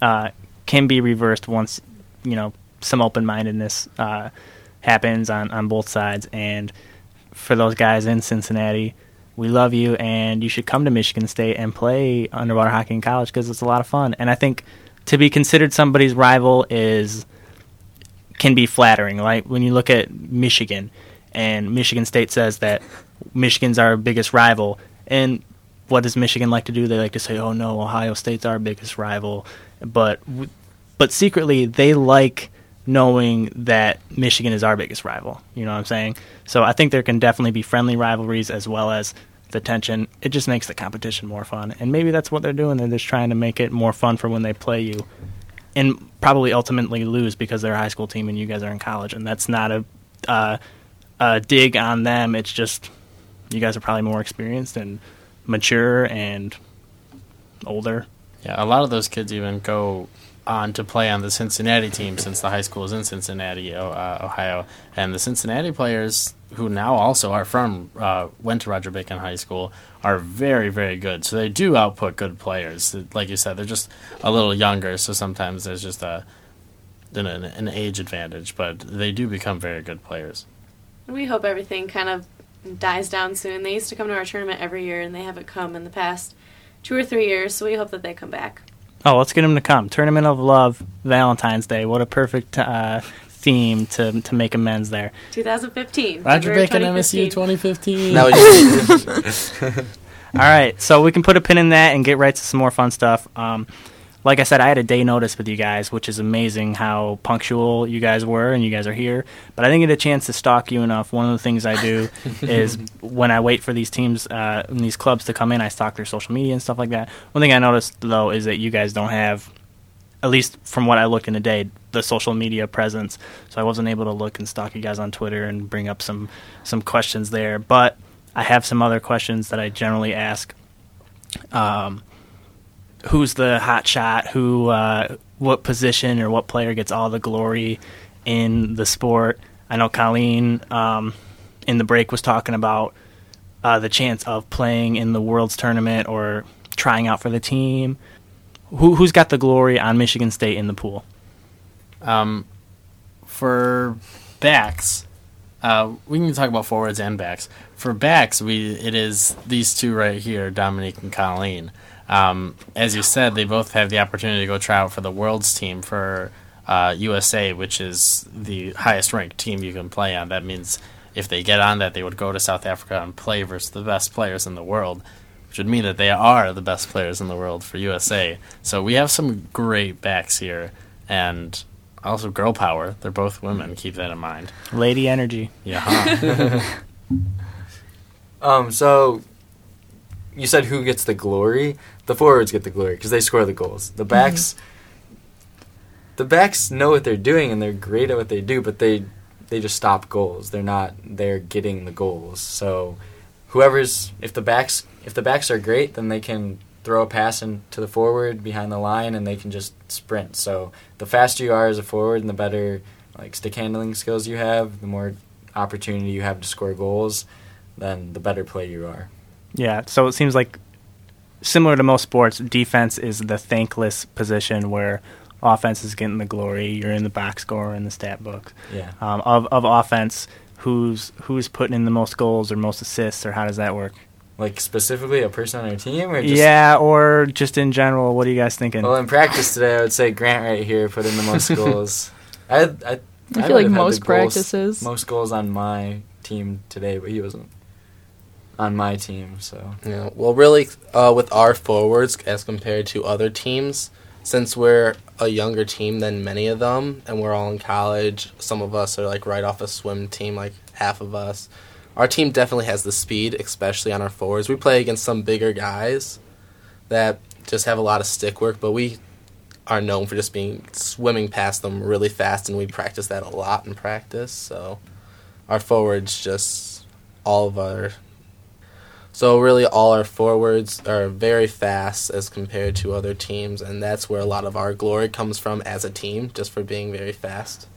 uh, can be reversed once you know some open mindedness uh, happens on on both sides. And for those guys in Cincinnati, we love you, and you should come to Michigan State and play underwater hockey in college because it's a lot of fun. And I think to be considered somebody's rival is can be flattering. Like when you look at Michigan, and Michigan State says that Michigan's our biggest rival, and what does Michigan like to do? They like to say, "Oh no, Ohio State's our biggest rival," but but secretly they like knowing that Michigan is our biggest rival. You know what I'm saying? So I think there can definitely be friendly rivalries as well as the tension. It just makes the competition more fun, and maybe that's what they're doing. They're just trying to make it more fun for when they play you, and probably ultimately lose because they're a high school team and you guys are in college, and that's not a uh, a dig on them. It's just you guys are probably more experienced and mature and older. Yeah, a lot of those kids even go on to play on the Cincinnati team since the high school is in Cincinnati, uh, Ohio. And the Cincinnati players, who now also are from, uh, went to Roger Bacon High School, are very, very good. So they do output good players. Like you said, they're just a little younger, so sometimes there's just a an, an an age advantage, but they do become very good players. we hope everything kind of dies down soon. They used to come to our tournament every year, and they haven't come in the past two or three years. So we hope that they come back. Oh, let's get them to come. Tournament of Love, Valentine's Day. What a perfect uh, theme to to make amends there. 2015. Roger February Bacon MSU 2015. 2015. Now we (laughs) (laughs) All right, so we can put a pin in that and get right to some more fun stuff. Um, like I said, I had a day notice with you guys, which is amazing how punctual you guys were, and you guys are here. But I didn't get a chance to stalk you enough. One of the things I do (laughs) is when I wait for these teams, uh, and these clubs to come in, I stalk their social media and stuff like that. One thing I noticed though is that you guys don't have, at least from what I looked in a day, the social media presence. So I wasn't able to look and stalk you guys on Twitter and bring up some some questions there. But I have some other questions that I generally ask. Um, who's the hot shot? Who, uh, what position or what player gets all the glory in the sport? I know Colleen um, in the break was talking about uh, the chance of playing in the World's tournament or trying out for the team. Who, who's got the glory on Michigan State in the pool? Um, for backs, uh, we can talk about forwards and backs. For backs, we it is these two right here, Dominique and Colleen. Um, as you said, they both have the opportunity to go try out for the world's team for uh, USA, which is the highest ranked team you can play on. That means if they get on that, they would go to South Africa and play versus the best players in the world, which would mean that they are the best players in the world for USA. So we have some great backs here, and also girl power. They're both women. Keep that in mind. Lady Energy. Yeah. huh? (laughs) (laughs) Um, so you said who gets the glory? The forwards get the glory because they score the goals. The backs, mm-hmm. the backs know what they're doing and they're great at what they do, but they they just stop goals. They're not they're getting the goals. So whoever's if the backs if the backs are great, then they can throw a pass into the forward behind the line and they can just sprint. So the faster you are as a forward and the better like stick handling skills you have, the more opportunity you have to score goals, then the better player you are. Yeah, so it seems like similar to most sports, defense is the thankless position where offense is getting the glory. You're in the box score in the stat book. Yeah. Um, of of offense, who's who's putting in the most goals or most assists, or how does that work? Like specifically a person on your team, or just yeah, or just in general, what are you guys thinking? Well, in practice today, I would say Grant right here put in the most (laughs) goals. I, I, I I feel like have had the most goals- practices. most goals on my team today, but he wasn't on my team. So Yeah, well, really, uh, with our forwards as compared to other teams, since we're a younger team than many of them, and we're all in college, some of us are like right off a swim team, like half of us. Our team definitely has the speed, especially on our forwards. We play against some bigger guys that just have a lot of stick work, but we are known for just being swimming past them really fast, and we practice that a lot in practice. So our forwards just all of our so really, all our forwards are very fast as compared to other teams, and that's where a lot of our glory comes from as a team, just for being very fast.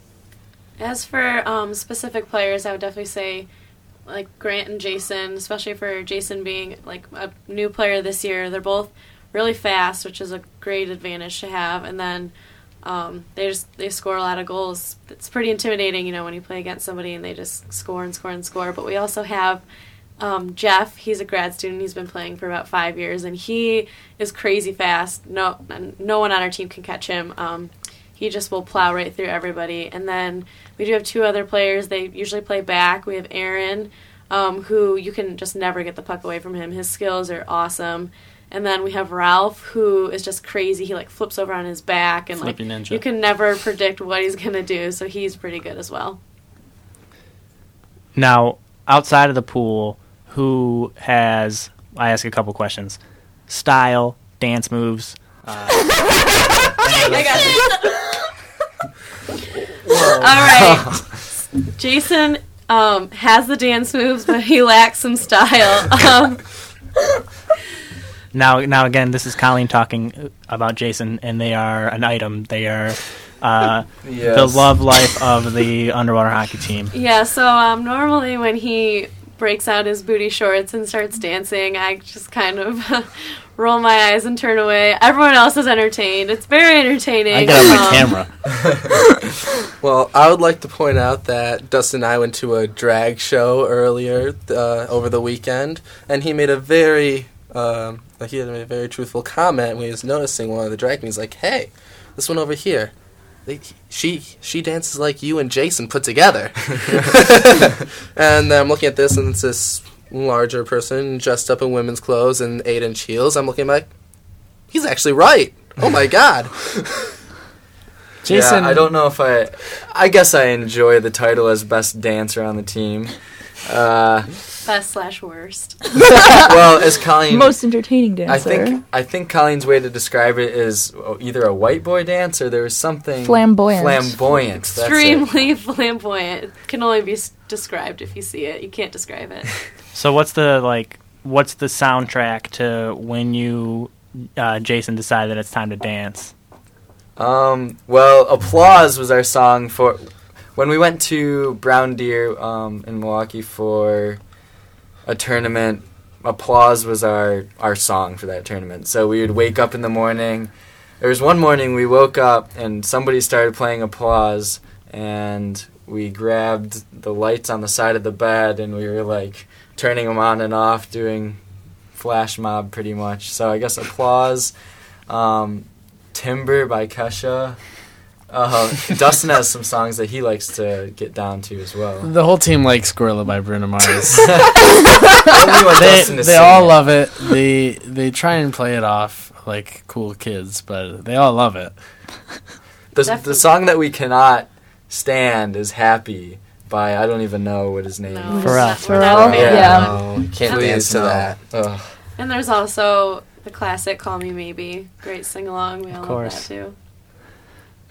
As for um, specific players, I would definitely say like Grant and Jason, especially for Jason being like a new player this year. They're both really fast, which is a great advantage to have. And then um, they just they score a lot of goals. It's pretty intimidating, you know, when you play against somebody and they just score and score and score. But we also have um, Jeff. He's a grad student. He's been playing for about five years, and he is crazy fast. No, no one on our team can catch him. Um, he just will plow right through everybody. And then we do have two other players. They usually play back. We have Aaron, um, who you can just never get the puck away from him. His skills are awesome. And then we have Ralph, who is just crazy. He like flips over on his back, and like ninja. you can never predict what he's gonna do. So he's pretty good as well. Now, outside of the pool, who has? I ask a couple questions. Style, dance moves. (laughs) All right. (laughs) Jason um, has the dance moves, but he lacks some style. (laughs) Um, Now, now again, this is Colleen talking about Jason, and they are an item. They are uh, the love life of the underwater hockey team. yeah, so um, normally when he breaks out his booty shorts and starts dancing, I just kind of (laughs) roll my eyes and turn away. Everyone else is entertained. It's very entertaining. I got on my Um, camera. (laughs) Well, I would like to point out that Dustin and I went to a drag show earlier uh, over the weekend, and he made a very, um, like he had made a very truthful comment when he was noticing one of the drag queens. Like, hey, this one over here, they, she she dances like you and Jason put together. (laughs) (laughs) and I'm looking at this, and it's this larger person dressed up in women's clothes and eight inch heels. I'm looking like, he's actually right. Oh my god. Jason, (laughs) yeah, I don't know if I. I guess I enjoy the title as best dancer on the team. Uh, Best slash worst. (laughs) well, as Colleen, Most entertaining dancer. I think I think Colleen's way to describe it is either a white boy dance or there was something Flamboyant. Flamboyant. That's it. Extremely (laughs) flamboyant. Can only be s- described if you see it. You can't describe it. (laughs) So what's the like? What's the soundtrack to when you, uh, Jason, decide that it's time to dance? Um, well, applause was our song for when we went to Brown Deer um, in Milwaukee for a tournament. Applause was our our song for that tournament. So we would wake up in the morning. There was one morning we woke up and somebody started playing applause, and we grabbed the lights on the side of the bed and we were like turning them on and off, doing flash mob pretty much. So I guess applause. Um, Timber by Kesha. Uh, Dustin has some songs that he likes to get down to as well. The whole team likes Gorilla by Bruno Mars. (laughs) Only they they all it. love it. They they try and play it off like cool kids, but they all love it. The, Definitely. the song that we cannot stand is "Happy" by I don't even know what his name No, is. For we're us. not- we're Pharrell? a fan. Yeah. No, can't Please, dance to that. Ugh. And there's also the classic "Call Me Maybe." Great sing along. We all love course. that too.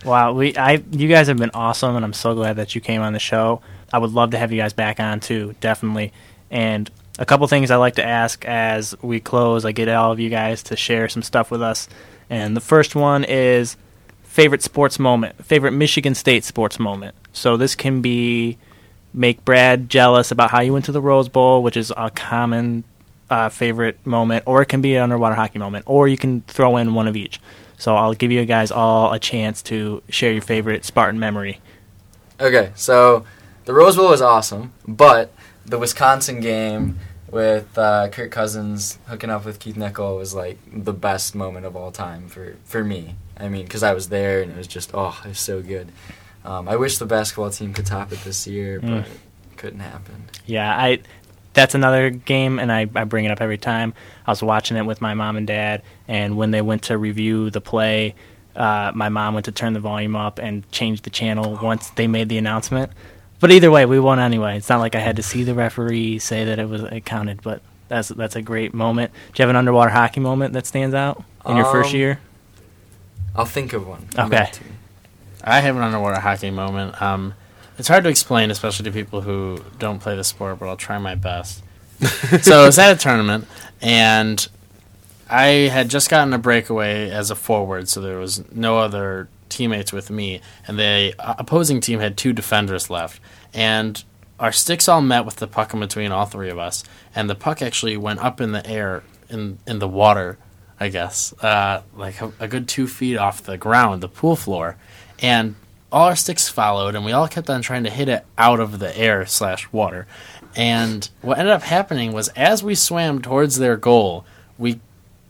Wow, we I you guys have been awesome, and I'm so glad that you came on the show. I would love to have you guys back on too, definitely. And a couple things I like to ask as we close. I get all of you guys to share some stuff with us. And the first one is favorite sports moment, favorite Michigan State sports moment. So this can be make Brad jealous about how you went to the Rose Bowl, which is a common uh, favorite moment, or it can be an underwater hockey moment, or you can throw in one of each. So I'll give you guys all a chance to share your favorite Spartan memory. Okay, so the Rose Bowl was awesome, but the Wisconsin game with uh, Kirk Cousins hooking up with Keith Nichol was like the best moment of all time for, for me. I mean, because I was there and it was just, oh, it was so good. Um, I wish the basketball team could top it this year, Mm. but it couldn't happen. Yeah, I. That's another game, and I, I bring it up every time. I was watching it with my mom and dad, and when they went to review the play, uh, my mom went to turn the volume up and change the channel once they made the announcement. But either way, we won anyway. It's not like I had to see the referee say that it was it counted, but that's that's a great moment. Do you have an underwater hockey moment that stands out in your first Um, year? I'll think of one. Okay. I have an underwater hockey moment. Um, it's hard to explain, especially to people who don't play the sport, but I'll try my best. (laughs) so I was at a tournament, and I had just gotten a breakaway as a forward, so there was no other teammates with me, and the uh, opposing team had two defenders left, and our sticks all met with the puck in between all three of us, and the puck actually went up in the air in in the water, I guess, uh, like a, a good two feet off the ground, the pool floor, and all our sticks followed, and we all kept on trying to hit it out of the air slash water. And what ended up happening was, as we swam towards their goal, we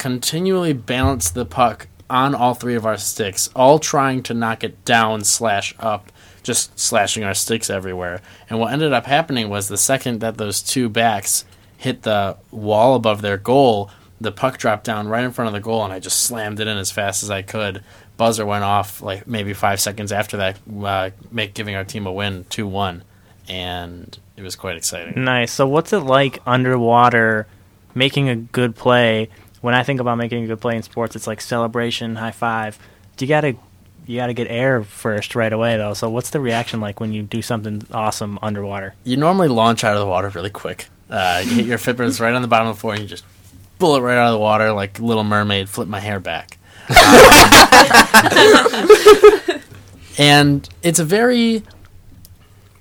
continually balanced the puck on all three of our sticks, all trying to knock it down slash up, just slashing our sticks everywhere. And what ended up happening was the second that those two backs hit the wall above their goal, the puck dropped down right in front of the goal, and I just slammed it in as fast as I could. Buzzer went off like maybe five seconds after that, uh, make giving our team a win, two one, and it was quite exciting. Nice. So what's it like underwater making a good play? When I think about making a good play in sports, it's like celebration, high five. You gotta you gotta get air first right away though. So what's the reaction like when you do something awesome underwater? You normally launch out of the water really quick. Uh, you hit your flippers right on the bottom of the floor, and you just pull it right out of the water like Little Mermaid, flip my hair back. (laughs) and it's a very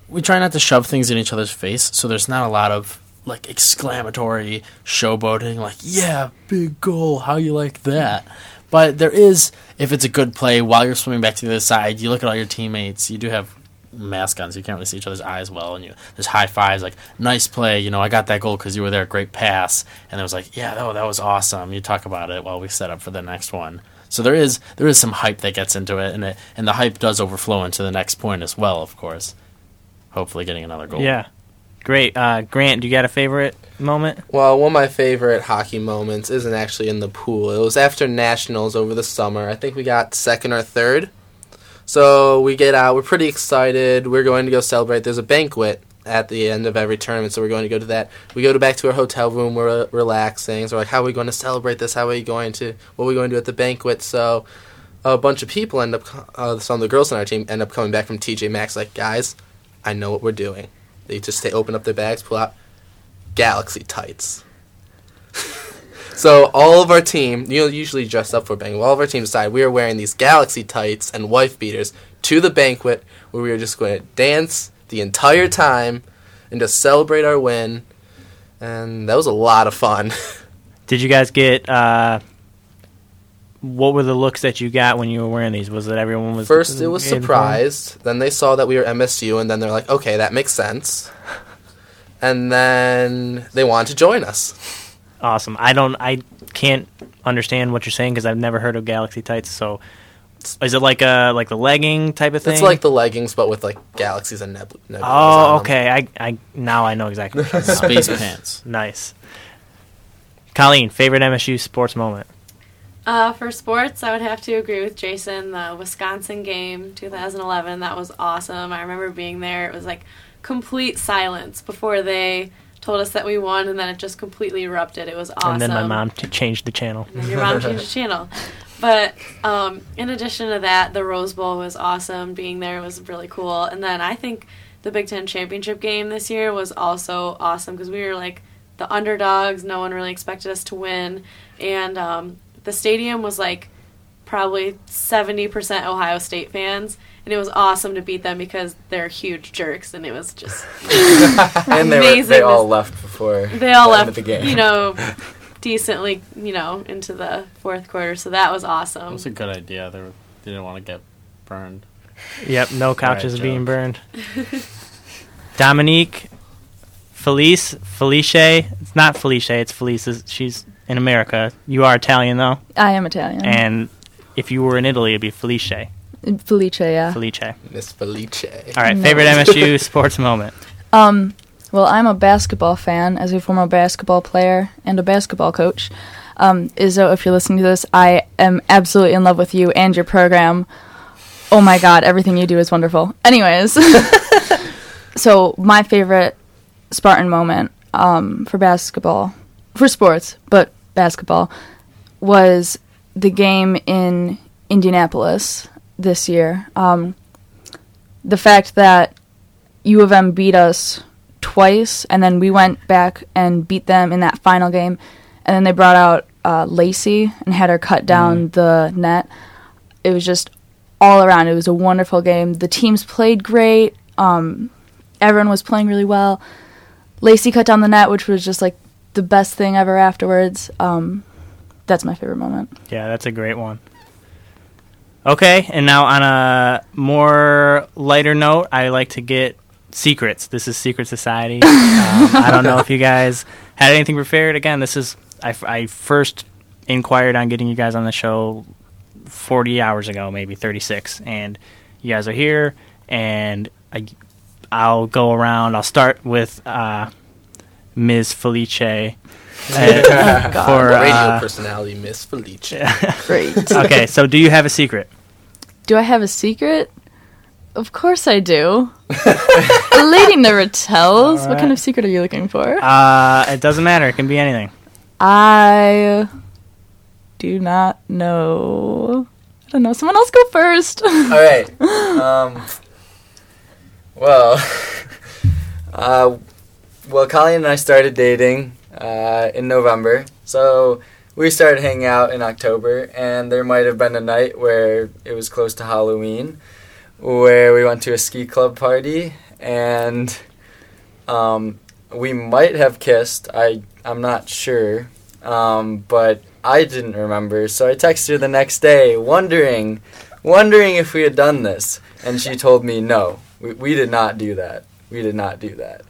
we try not to shove things in each other's face so there's not a lot of like exclamatory showboating like yeah big goal how you like that but there is if it's a good play while you're swimming back to the other side you look at all your teammates you do have mask on so you can't really see each other's eyes well and you there's high fives like nice play you know i got that goal because you were there great pass and it was like yeah that, that was awesome you talk about it while we set up for the next one so there is there is some hype that gets into it, and it, and the hype does overflow into the next point as well. Of course, hopefully getting another goal. Yeah. Great. Uh, Grant, do you got a favorite moment? Well, one of my favorite hockey moments isn't actually in the pool. It was after nationals over the summer. I think we got second or third. So we get out. We're pretty excited. We're going to go celebrate. There's a banquet at the end of every tournament, so we're going to go to that. We go to back to our hotel room. We're uh, relaxing. So we're like, how are we going to celebrate this? How are we going to? What are we going to do at the banquet? So a bunch of people end up. Uh, some of the girls on our team end up coming back from TJ Maxx. Like, guys, I know what we're doing. They just stay, open up their bags, pull out Galaxy tights. (laughs) so all of our team, you know, usually dressed up for bang. All of our team decided we are wearing these Galaxy tights and wife beaters to the banquet, where we were just going to dance the entire time and just celebrate our win. And that was a lot of fun. (laughs) Did you guys get uh, what were the looks that you got when you were wearing these? Was it everyone was First, it was in form? surprised. Then they saw that we were MSU, and then they're like, "Okay, that makes sense." (laughs) And then they wanted to join us. Awesome. I don't. I can't understand what you're saying because I've never heard of Galaxy tights. So, is it like a like the legging type of thing? It's like the leggings, but with like galaxies and neb- nebulas. Oh, on 'em. okay. I I now I know exactly. What you're talking (laughs) about. Space pants. nice. Colleen, favorite MSU sports moment. Uh, for sports, I would have to agree with Jason. The Wisconsin game, 2011, that was awesome. I remember being there. It was like complete silence before they told us that we won, and then it just completely erupted. It was awesome. And then my mom t- changed the channel. (laughs) Your mom changed the (laughs) channel. But um, in addition to that, the Rose Bowl was awesome. Being there was really cool. And then I think the Big Ten championship game this year was also awesome because we were like the underdogs. No one really expected us to win, and um, the stadium was like probably seventy percent Ohio State fans. And it was awesome to beat them because they're huge jerks, and it was just (laughs) and they, were, Amazing they all left before they all the end left, of the game. you know, (laughs) decently, you know, into the fourth quarter. So that was awesome. It was a good idea. They, were, they didn't want to get burned. Yep, no couches Right, being burned. (laughs) Dominique, Felice, Felice, it's not Felice. It's Felice. She's in America. You are Italian though, I am Italian. and if you were in Italy, it'd be Felice. Felice, yeah. Felice. All Miss Felice. right, No. favorite (laughs) MSU sports moment. Um, well, I'm a basketball fan as a former basketball player and a basketball coach. Um, Izzo, if you're listening to this, I am absolutely in love with you and your program. Oh my god, everything you do is wonderful. Anyways, (laughs) so my favorite Spartan moment um, for basketball, for sports, but basketball, was the game in Indianapolis this year. Um, the fact that U of M beat us twice, and then we went back and beat them in that final game, and then they brought out uh, Lacey and had her cut down the net. It was just all around. It was a wonderful game. The teams played great. Um, everyone was playing really well. Lacey cut down the net, which was just like the best thing ever afterwards. Um, that's my favorite moment. Yeah, that's a great one. Okay, and now on a more lighter note, I like to get secrets. This is Secret Society. (laughs) um, I don't know if you guys had anything prepared. Again, this is I first inquired on getting you guys on the show 40 hours ago, maybe 36, and you guys are here, and I, I'll go around. I'll start with uh, Ms. Felice. (laughs) uh, for Radio uh, personality, Miss Felice. (laughs) Great. okay, so do you have a secret? Do I have a secret? Of course I do. a lady never tells. What kind of secret are you looking for? Uh, it doesn't matter. It can be anything. I do not know. I don't know. Someone else go first. All right. (laughs) Um, well, uh, well, Colleen and I started dating uh, in November, so we started hanging out in October, and there might have been a night where it was close to Halloween, where we went to a ski club party, and um, we might have kissed. I I'm not sure, um, but I didn't remember, so I texted her the next day, wondering, wondering if we had done this, and she told me no, we, we did not do that. We did not do that.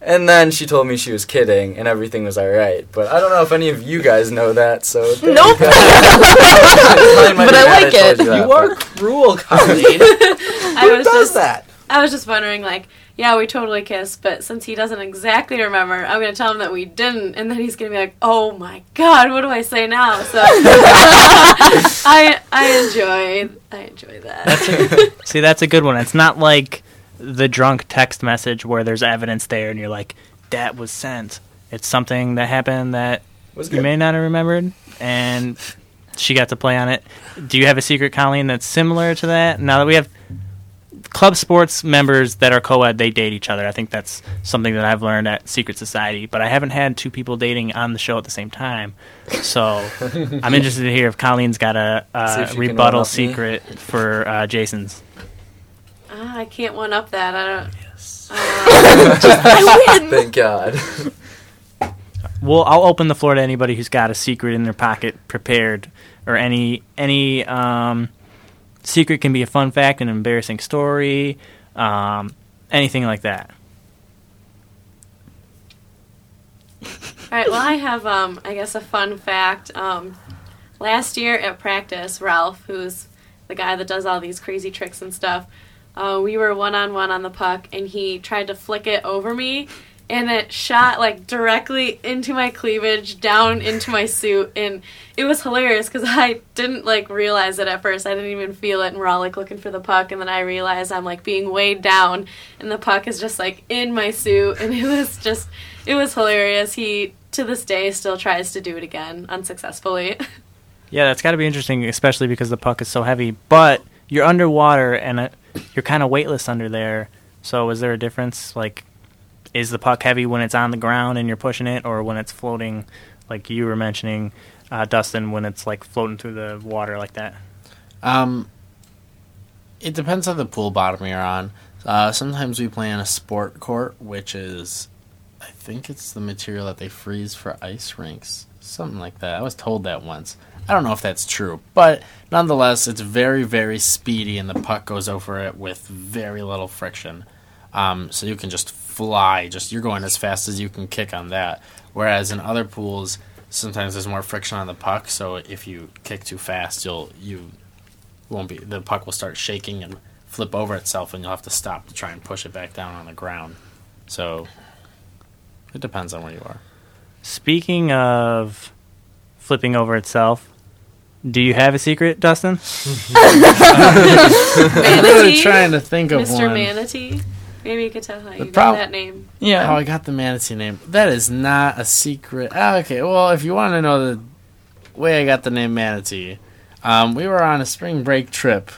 And then she told me she was kidding and everything was alright. But I don't know if any of you guys know that, so. there Nope. you go. (laughs) Mine might But I like it. you that, You are cruel, (laughs) Colleen. I Who was does just that? I was just wondering, like, yeah, we totally kissed, but since he doesn't exactly remember, I'm gonna tell him that we didn't, and then he's gonna be like, "Oh my god, what do I say now?" So (laughs) I I enjoy I enjoy that. See, that's a good one. It's not like the drunk text message where there's evidence there and you're like, that was sent. It's something that happened that Was you good. may not have remembered, and she got to play on it. Do you have a secret, Colleen, that's similar to that? Now that we have club sports members that are co-ed, they date each other. I think that's something that I've learned at Secret Society, but I haven't had two people dating on the show at the same time. So (laughs) I'm interested to hear if Colleen's got a, See uh if you can rebuttal one-up me. secret for uh, Jason's. Ah, I can't one up that. I don't. Yes. (laughs) I win. Thank God. (laughs) Well, I'll open the floor to anybody who's got a secret in their pocket prepared, or any any um, secret can be a fun fact, an embarrassing story, um, anything like that. All right. Well, I have, um, I guess, a fun fact. Um, last year at practice, Ralph, who's the guy that does all these crazy tricks and stuff, uh, we were one on one on the puck, and he tried to flick it over me, and it shot like directly into my cleavage, down into my suit, and it was hilarious because I didn't like realize it at first. I didn't even feel it, and we're all like looking for the puck, and then I realized I'm like being weighed down, and the puck is just like in my suit, and it was just, it was hilarious. He to this day still tries to do it again unsuccessfully. (laughs) Yeah, that's got to be interesting, especially because the puck is so heavy. But you're underwater and uh, you're kind of weightless under there. So is there a difference? Like, is the puck heavy when it's on the ground and you're pushing it, or when it's floating, like you were mentioning, uh, Dustin, when it's like floating through the water like that? Um, it depends on the pool bottom you're on. Uh, sometimes we play on a sport court, which is, I think it's the material that they freeze for ice rinks, something like that. I was told that once. I don't know if that's true, but nonetheless, it's very, very speedy, and the puck goes over it with very little friction. Um, so you can just fly. Just you're going as fast as you can kick on that. Whereas in other pools, sometimes there's more friction on the puck, so if you kick too fast, you'll you won't be the puck will start shaking and flip over itself, and you'll have to stop to try and push it back down on the ground. So it depends on where you are. Speaking of flipping over itself, do you have a secret, Dustin? (laughs) I'm really Manatee? trying to think of one. Mr. one. Manatee. Maybe you could tell how you got prob- that name. Yeah. How I got the manatee name. That is not a secret. Ah, okay, well, if you want to know the way I got the name manatee, um, we were on a spring break trip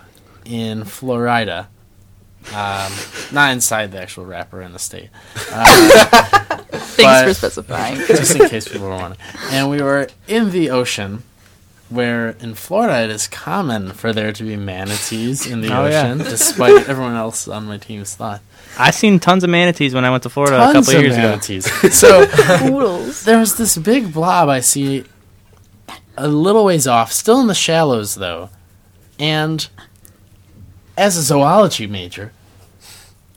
in Florida. Um, not inside the actual wrapper in the state. Uh, (laughs) Thanks but- for specifying. (laughs) just in case people were wondering. And we were in the ocean, where in Florida it is common for there to be manatees in the Oh, yeah. ocean, despite everyone else on my team's thought. I seen tons of manatees when I went to Florida a couple of years ago. (laughs) so Poodles. there was this big blob I see a little ways off, still in the shallows though. And as a zoology major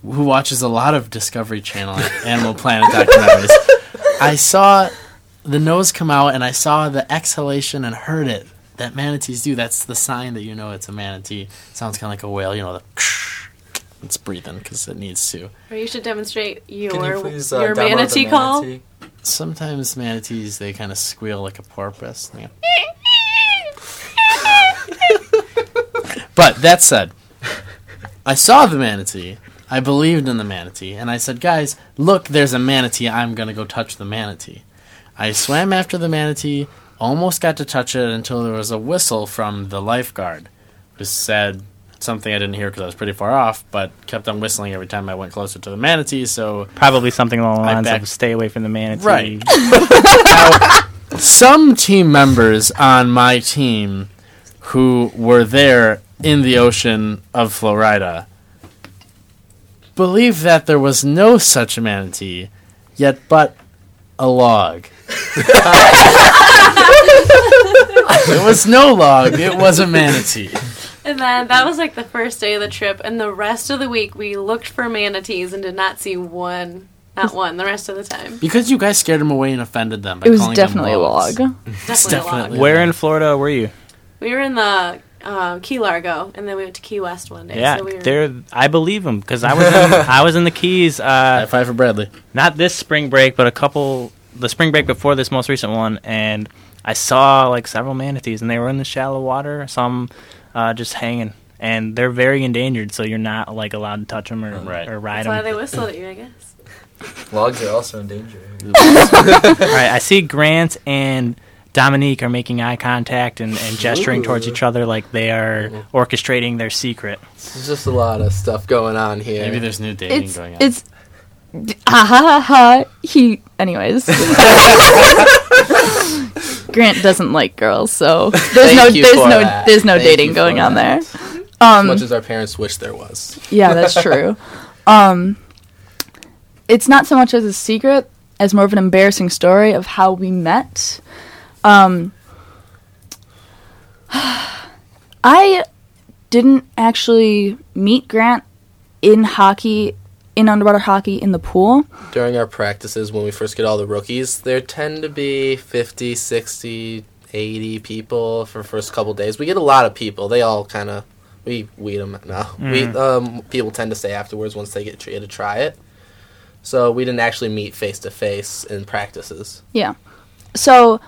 who watches a lot of Discovery Channel and (laughs) Animal Planet documentaries, I saw the nose come out and I saw the exhalation and heard it that manatees do. That's the sign that you know it's a manatee. sounds kind of like a whale, you know, the (sniffs) it's breathing because it needs to. Or you should demonstrate your Can you please uh, your demo the manatee call. manatee? Sometimes manatees they kind of squeal like a porpoise. (laughs) But that said, I saw the manatee. I believed in the manatee, and I said, "Guys, look, there's a manatee. I'm gonna go touch the manatee." I swam after the manatee, almost got to touch it until there was a whistle from the lifeguard, who said something I didn't hear because I was pretty far off, but kept on whistling every time I went closer to the manatee. So Probably something along the I lines back- of "Stay away from the manatee." Right. (laughs) some team members on my team who were there in the ocean of Florida believe that there was no such manatee, yet but a log. (laughs) it was no log, it was a manatee. And then that was like the first day of the trip, and the rest of the week we looked for manatees and did not see one, not (laughs) one, the rest of the time. Because you guys scared them away and offended them. By It was calling them definitely a log. Definitely, a log. definitely- Where in Florida were you? We were in the uh, Key Largo, and then we went to Key West one day. Yeah, so we were, there. I believe them because I was in, (laughs) I was in the Keys. High Uh, five for Bradley. not this spring break, but a couple the spring break before this most recent one, and I saw like several manatees, and they were in the shallow water. Some uh, just hanging, and they're very endangered, so you're not like allowed to touch them or Right. or ride them. That's why they whistled at you, I guess. Logs are also endangered. (laughs) All right, I see Grant and Dominique are making eye contact and, and gesturing towards each other like they are orchestrating their secret. There's just a lot of stuff going on here. Maybe there's new dating It's going on. it's ah ha ha ha. He anyways. (laughs) Grant doesn't like girls, so there's Thank no there's no that. there's no Thank dating going for on there. Um as much as our parents wish there was. Yeah, that's (laughs) true. um, it's not so much as a secret as more of an embarrassing story of how we met. Um, (sighs) I didn't actually meet Grant in hockey, in underwater hockey, in the pool. During our practices, when we first get all the rookies, there tend to be 50, 60, 80 people for the first couple days. We get a lot of people. They all kind of we weed them now. We um, people tend to stay afterwards once they get tr- to try it. So we didn't actually meet face to face in practices. Yeah. So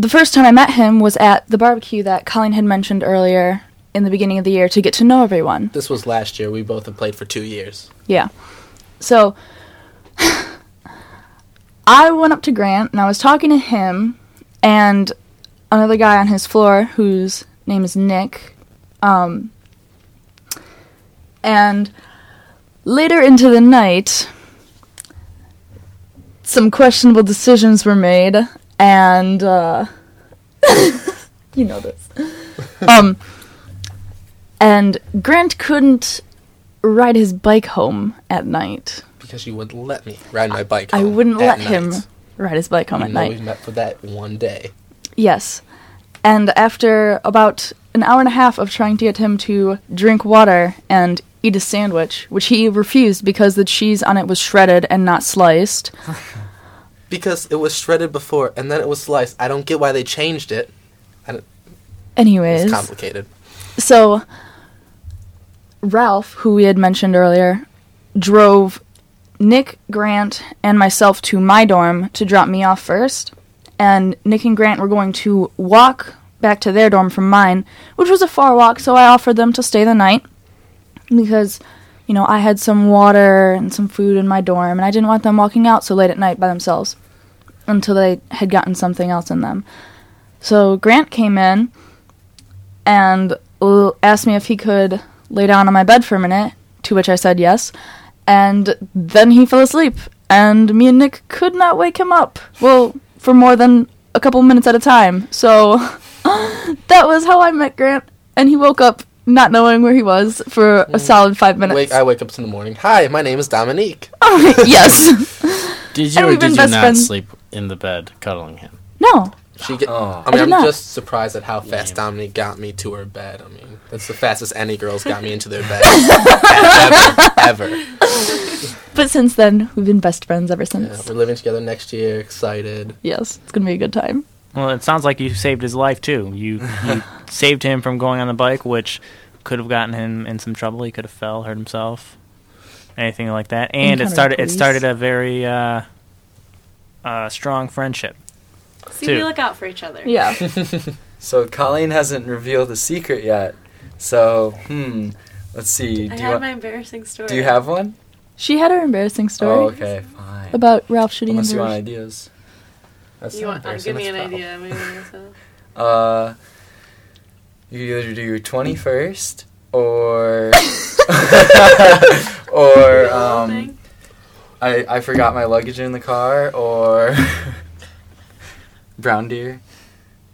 the first time I met him was at the barbecue that Colleen had mentioned earlier in the beginning of the year to get to know everyone. This was last year. We both have played for two years. Yeah. So (sighs) I went up to Grant and I was talking to him and another guy on his floor whose name is Nick. Um, and later into the night, some questionable decisions were made, and uh, (laughs) you know this. Um, and Grant couldn't ride his bike home at night. Because you wouldn't let me ride my bike. I wouldn't let him ride his bike home Even at night. we met for that one day. Yes. And after about an hour and a half of trying to get him to drink water and eat a sandwich, which he refused because the cheese on it was shredded and not sliced, (laughs) Because it was shredded before and then it was sliced. I don't get why they changed it. Anyways, It's complicated. so Ralph, who we had mentioned earlier, drove Nick, Grant, and myself to my dorm to drop me off first. And Nick and Grant were going to walk back to their dorm from mine, which was a far walk, so I offered them to stay the night because, you know, I had some water and some food in my dorm, and I didn't want them walking out so late at night by themselves until they had gotten something else in them. So Grant came in and l- asked me if he could lay down on my bed for a minute, to which I said yes. And then he fell asleep, and me and Nick could not wake him up. Well, for more than a couple minutes at a time. So (laughs) that was how I met Grant, and he woke up not knowing where he was for a solid five minutes. Wake, I wake up in the morning. Hi, my name is Dominique. (laughs) Oh, yes. (laughs) Did you And or we've been did you best not friends. sleep in the bed cuddling him? No. She get, Oh. I mean, I I'm not. just surprised at how fast Dominique got me to her bed. I mean, that's the fastest any girls got me into their bed (laughs) ever. ever. But since then, we've been best friends ever Yeah, since. we're living together next year. Excited. Yes, it's gonna be a good time. Well, it sounds like you saved his life too. You, you (laughs) saved him from going on the bike, which could have gotten him in some trouble. He could have fell, hurt himself, anything like that. And it started. It police. started a very uh, uh, strong friendship. See, Two. we look out for each other. Yeah. (laughs) So Colleen hasn't revealed the secret yet. So, hmm. Let's see. I Do you, had want, my embarrassing story. do you have one? She had her embarrassing story Oh, okay, fine. about Ralph shooting Unless into you her. want ideas. That's You not want? Embarrassing, give me an that's idea. Maybe (laughs) myself. Uh, you either do your 21st or. (laughs) or, um. I, I forgot my luggage in the car or. (laughs) brown deer.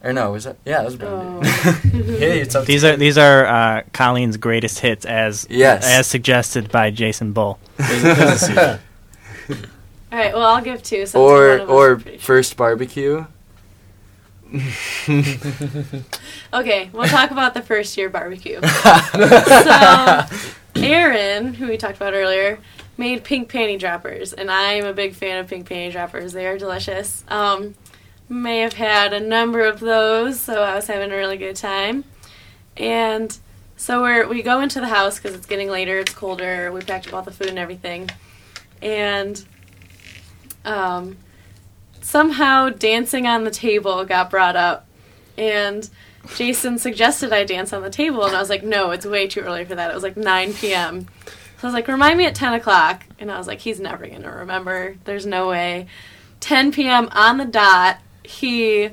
Or no, was that? Yeah, that was brown deer. yeah, it's up to These are these are uh, Colleen's greatest hits, as Yes. as suggested by Jason Bull. There's a- there's a secret. All right. Well, I'll give two. Since or or sure. first barbecue. (laughs) Okay, we'll talk about the first year barbecue. (laughs) so, Aaron, who we talked about earlier, made pink panty droppers, and I'm a big fan of pink panty droppers. They are delicious. Um, may have had a number of those, so I was having a really good time. And so we're we go into the house because it's getting later, it's colder. We packed up all the food and everything, and um, somehow dancing on the table got brought up, and Jason suggested I dance on the table, and I was like, no, it's way too early for that. It was like 9 p.m. So I was like, remind me at 10 o'clock. And I was like, he's never going to remember. There's no way. 10 p.m. on the dot, he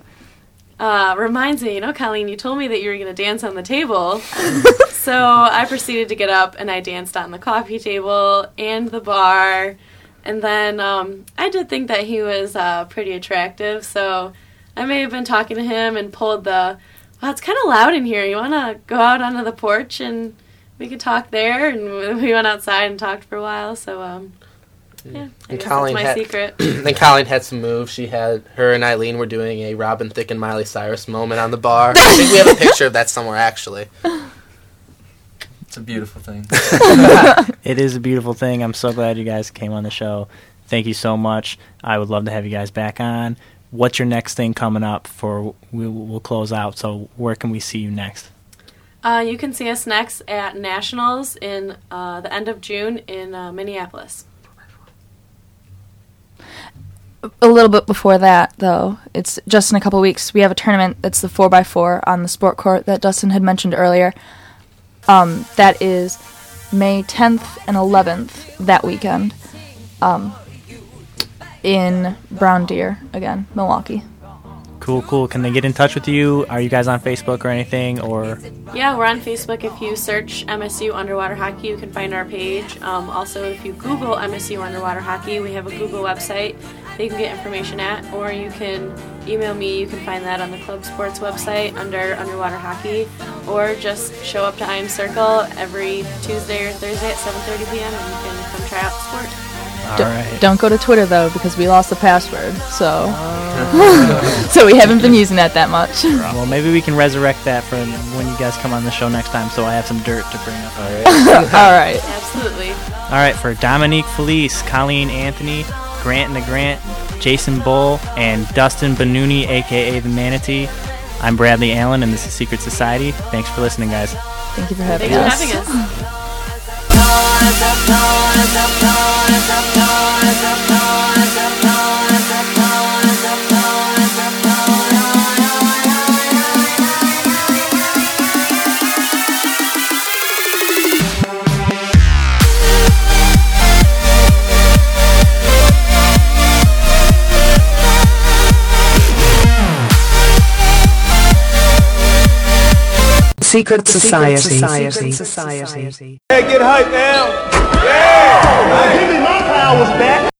uh, reminds me, you know, Colleen, you told me that you were going to dance on the table. (laughs) so I proceeded to get up and I danced on the coffee table and the bar. And then um, I did think that he was uh, pretty attractive, so I may have been talking to him and pulled the, well, it's kind of loud in here. You want to go out onto the porch and we could talk there? And (laughs) we went outside and talked for a while, so um, yeah, I And guess Colleen that's my had- secret. (clears throat) then Colleen had some moves. She had her and Eileen were doing a Robin Thicke and Miley Cyrus moment on the bar. I think we have a picture of that somewhere actually. (laughs) It's a beautiful thing. (laughs) It is a beautiful thing. I'm so glad you guys came on the show. Thank you so much. I would love to have you guys back on. What's your next thing coming up for? We'll, we'll close out. So where can we see you next? Uh, you can see us next at Nationals in uh, the end of June in uh, Minneapolis. a little bit before that, though, it's just in a couple weeks. We have a tournament that's the 4x4 on the sport court that Dustin had mentioned earlier. Um, that is May 10th and 11th that weekend um, in Brown Deer, again, Milwaukee. Cool, cool. Can they get in touch with you? Are you guys on Facebook or anything? Or Yeah, we're on Facebook. If you search MSU Underwater Hockey, you can find our page. Um, also, if you Google MSU Underwater Hockey, we have a Google website that you can get information at, or you can email me. You can find that on the Club Sports website under Underwater Hockey, or just show up to IM Circle every Tuesday or Thursday at 7:30 p.m. and you can come try out the sport. all Don't- right. Don't go to Twitter, though, because we lost the password, so. Oh. (laughs) so we haven't been using that that much. (laughs) Well, maybe we can resurrect that for when you guys come on the show next time, so I have some dirt to bring up. All right. (laughs) All right. Absolutely. All right, for Dominique Felice, Colleen Anthony, Grant and the Grant, Jason Bull, and Dustin Benuni, aka the Manatee. I'm Bradley Allen, and this is Secret Society. Thanks for listening, guys. Thank you for having Thanks for having us. Secret Society. Secret Society. Hey, get hype now. Yeah. Give me my powers back.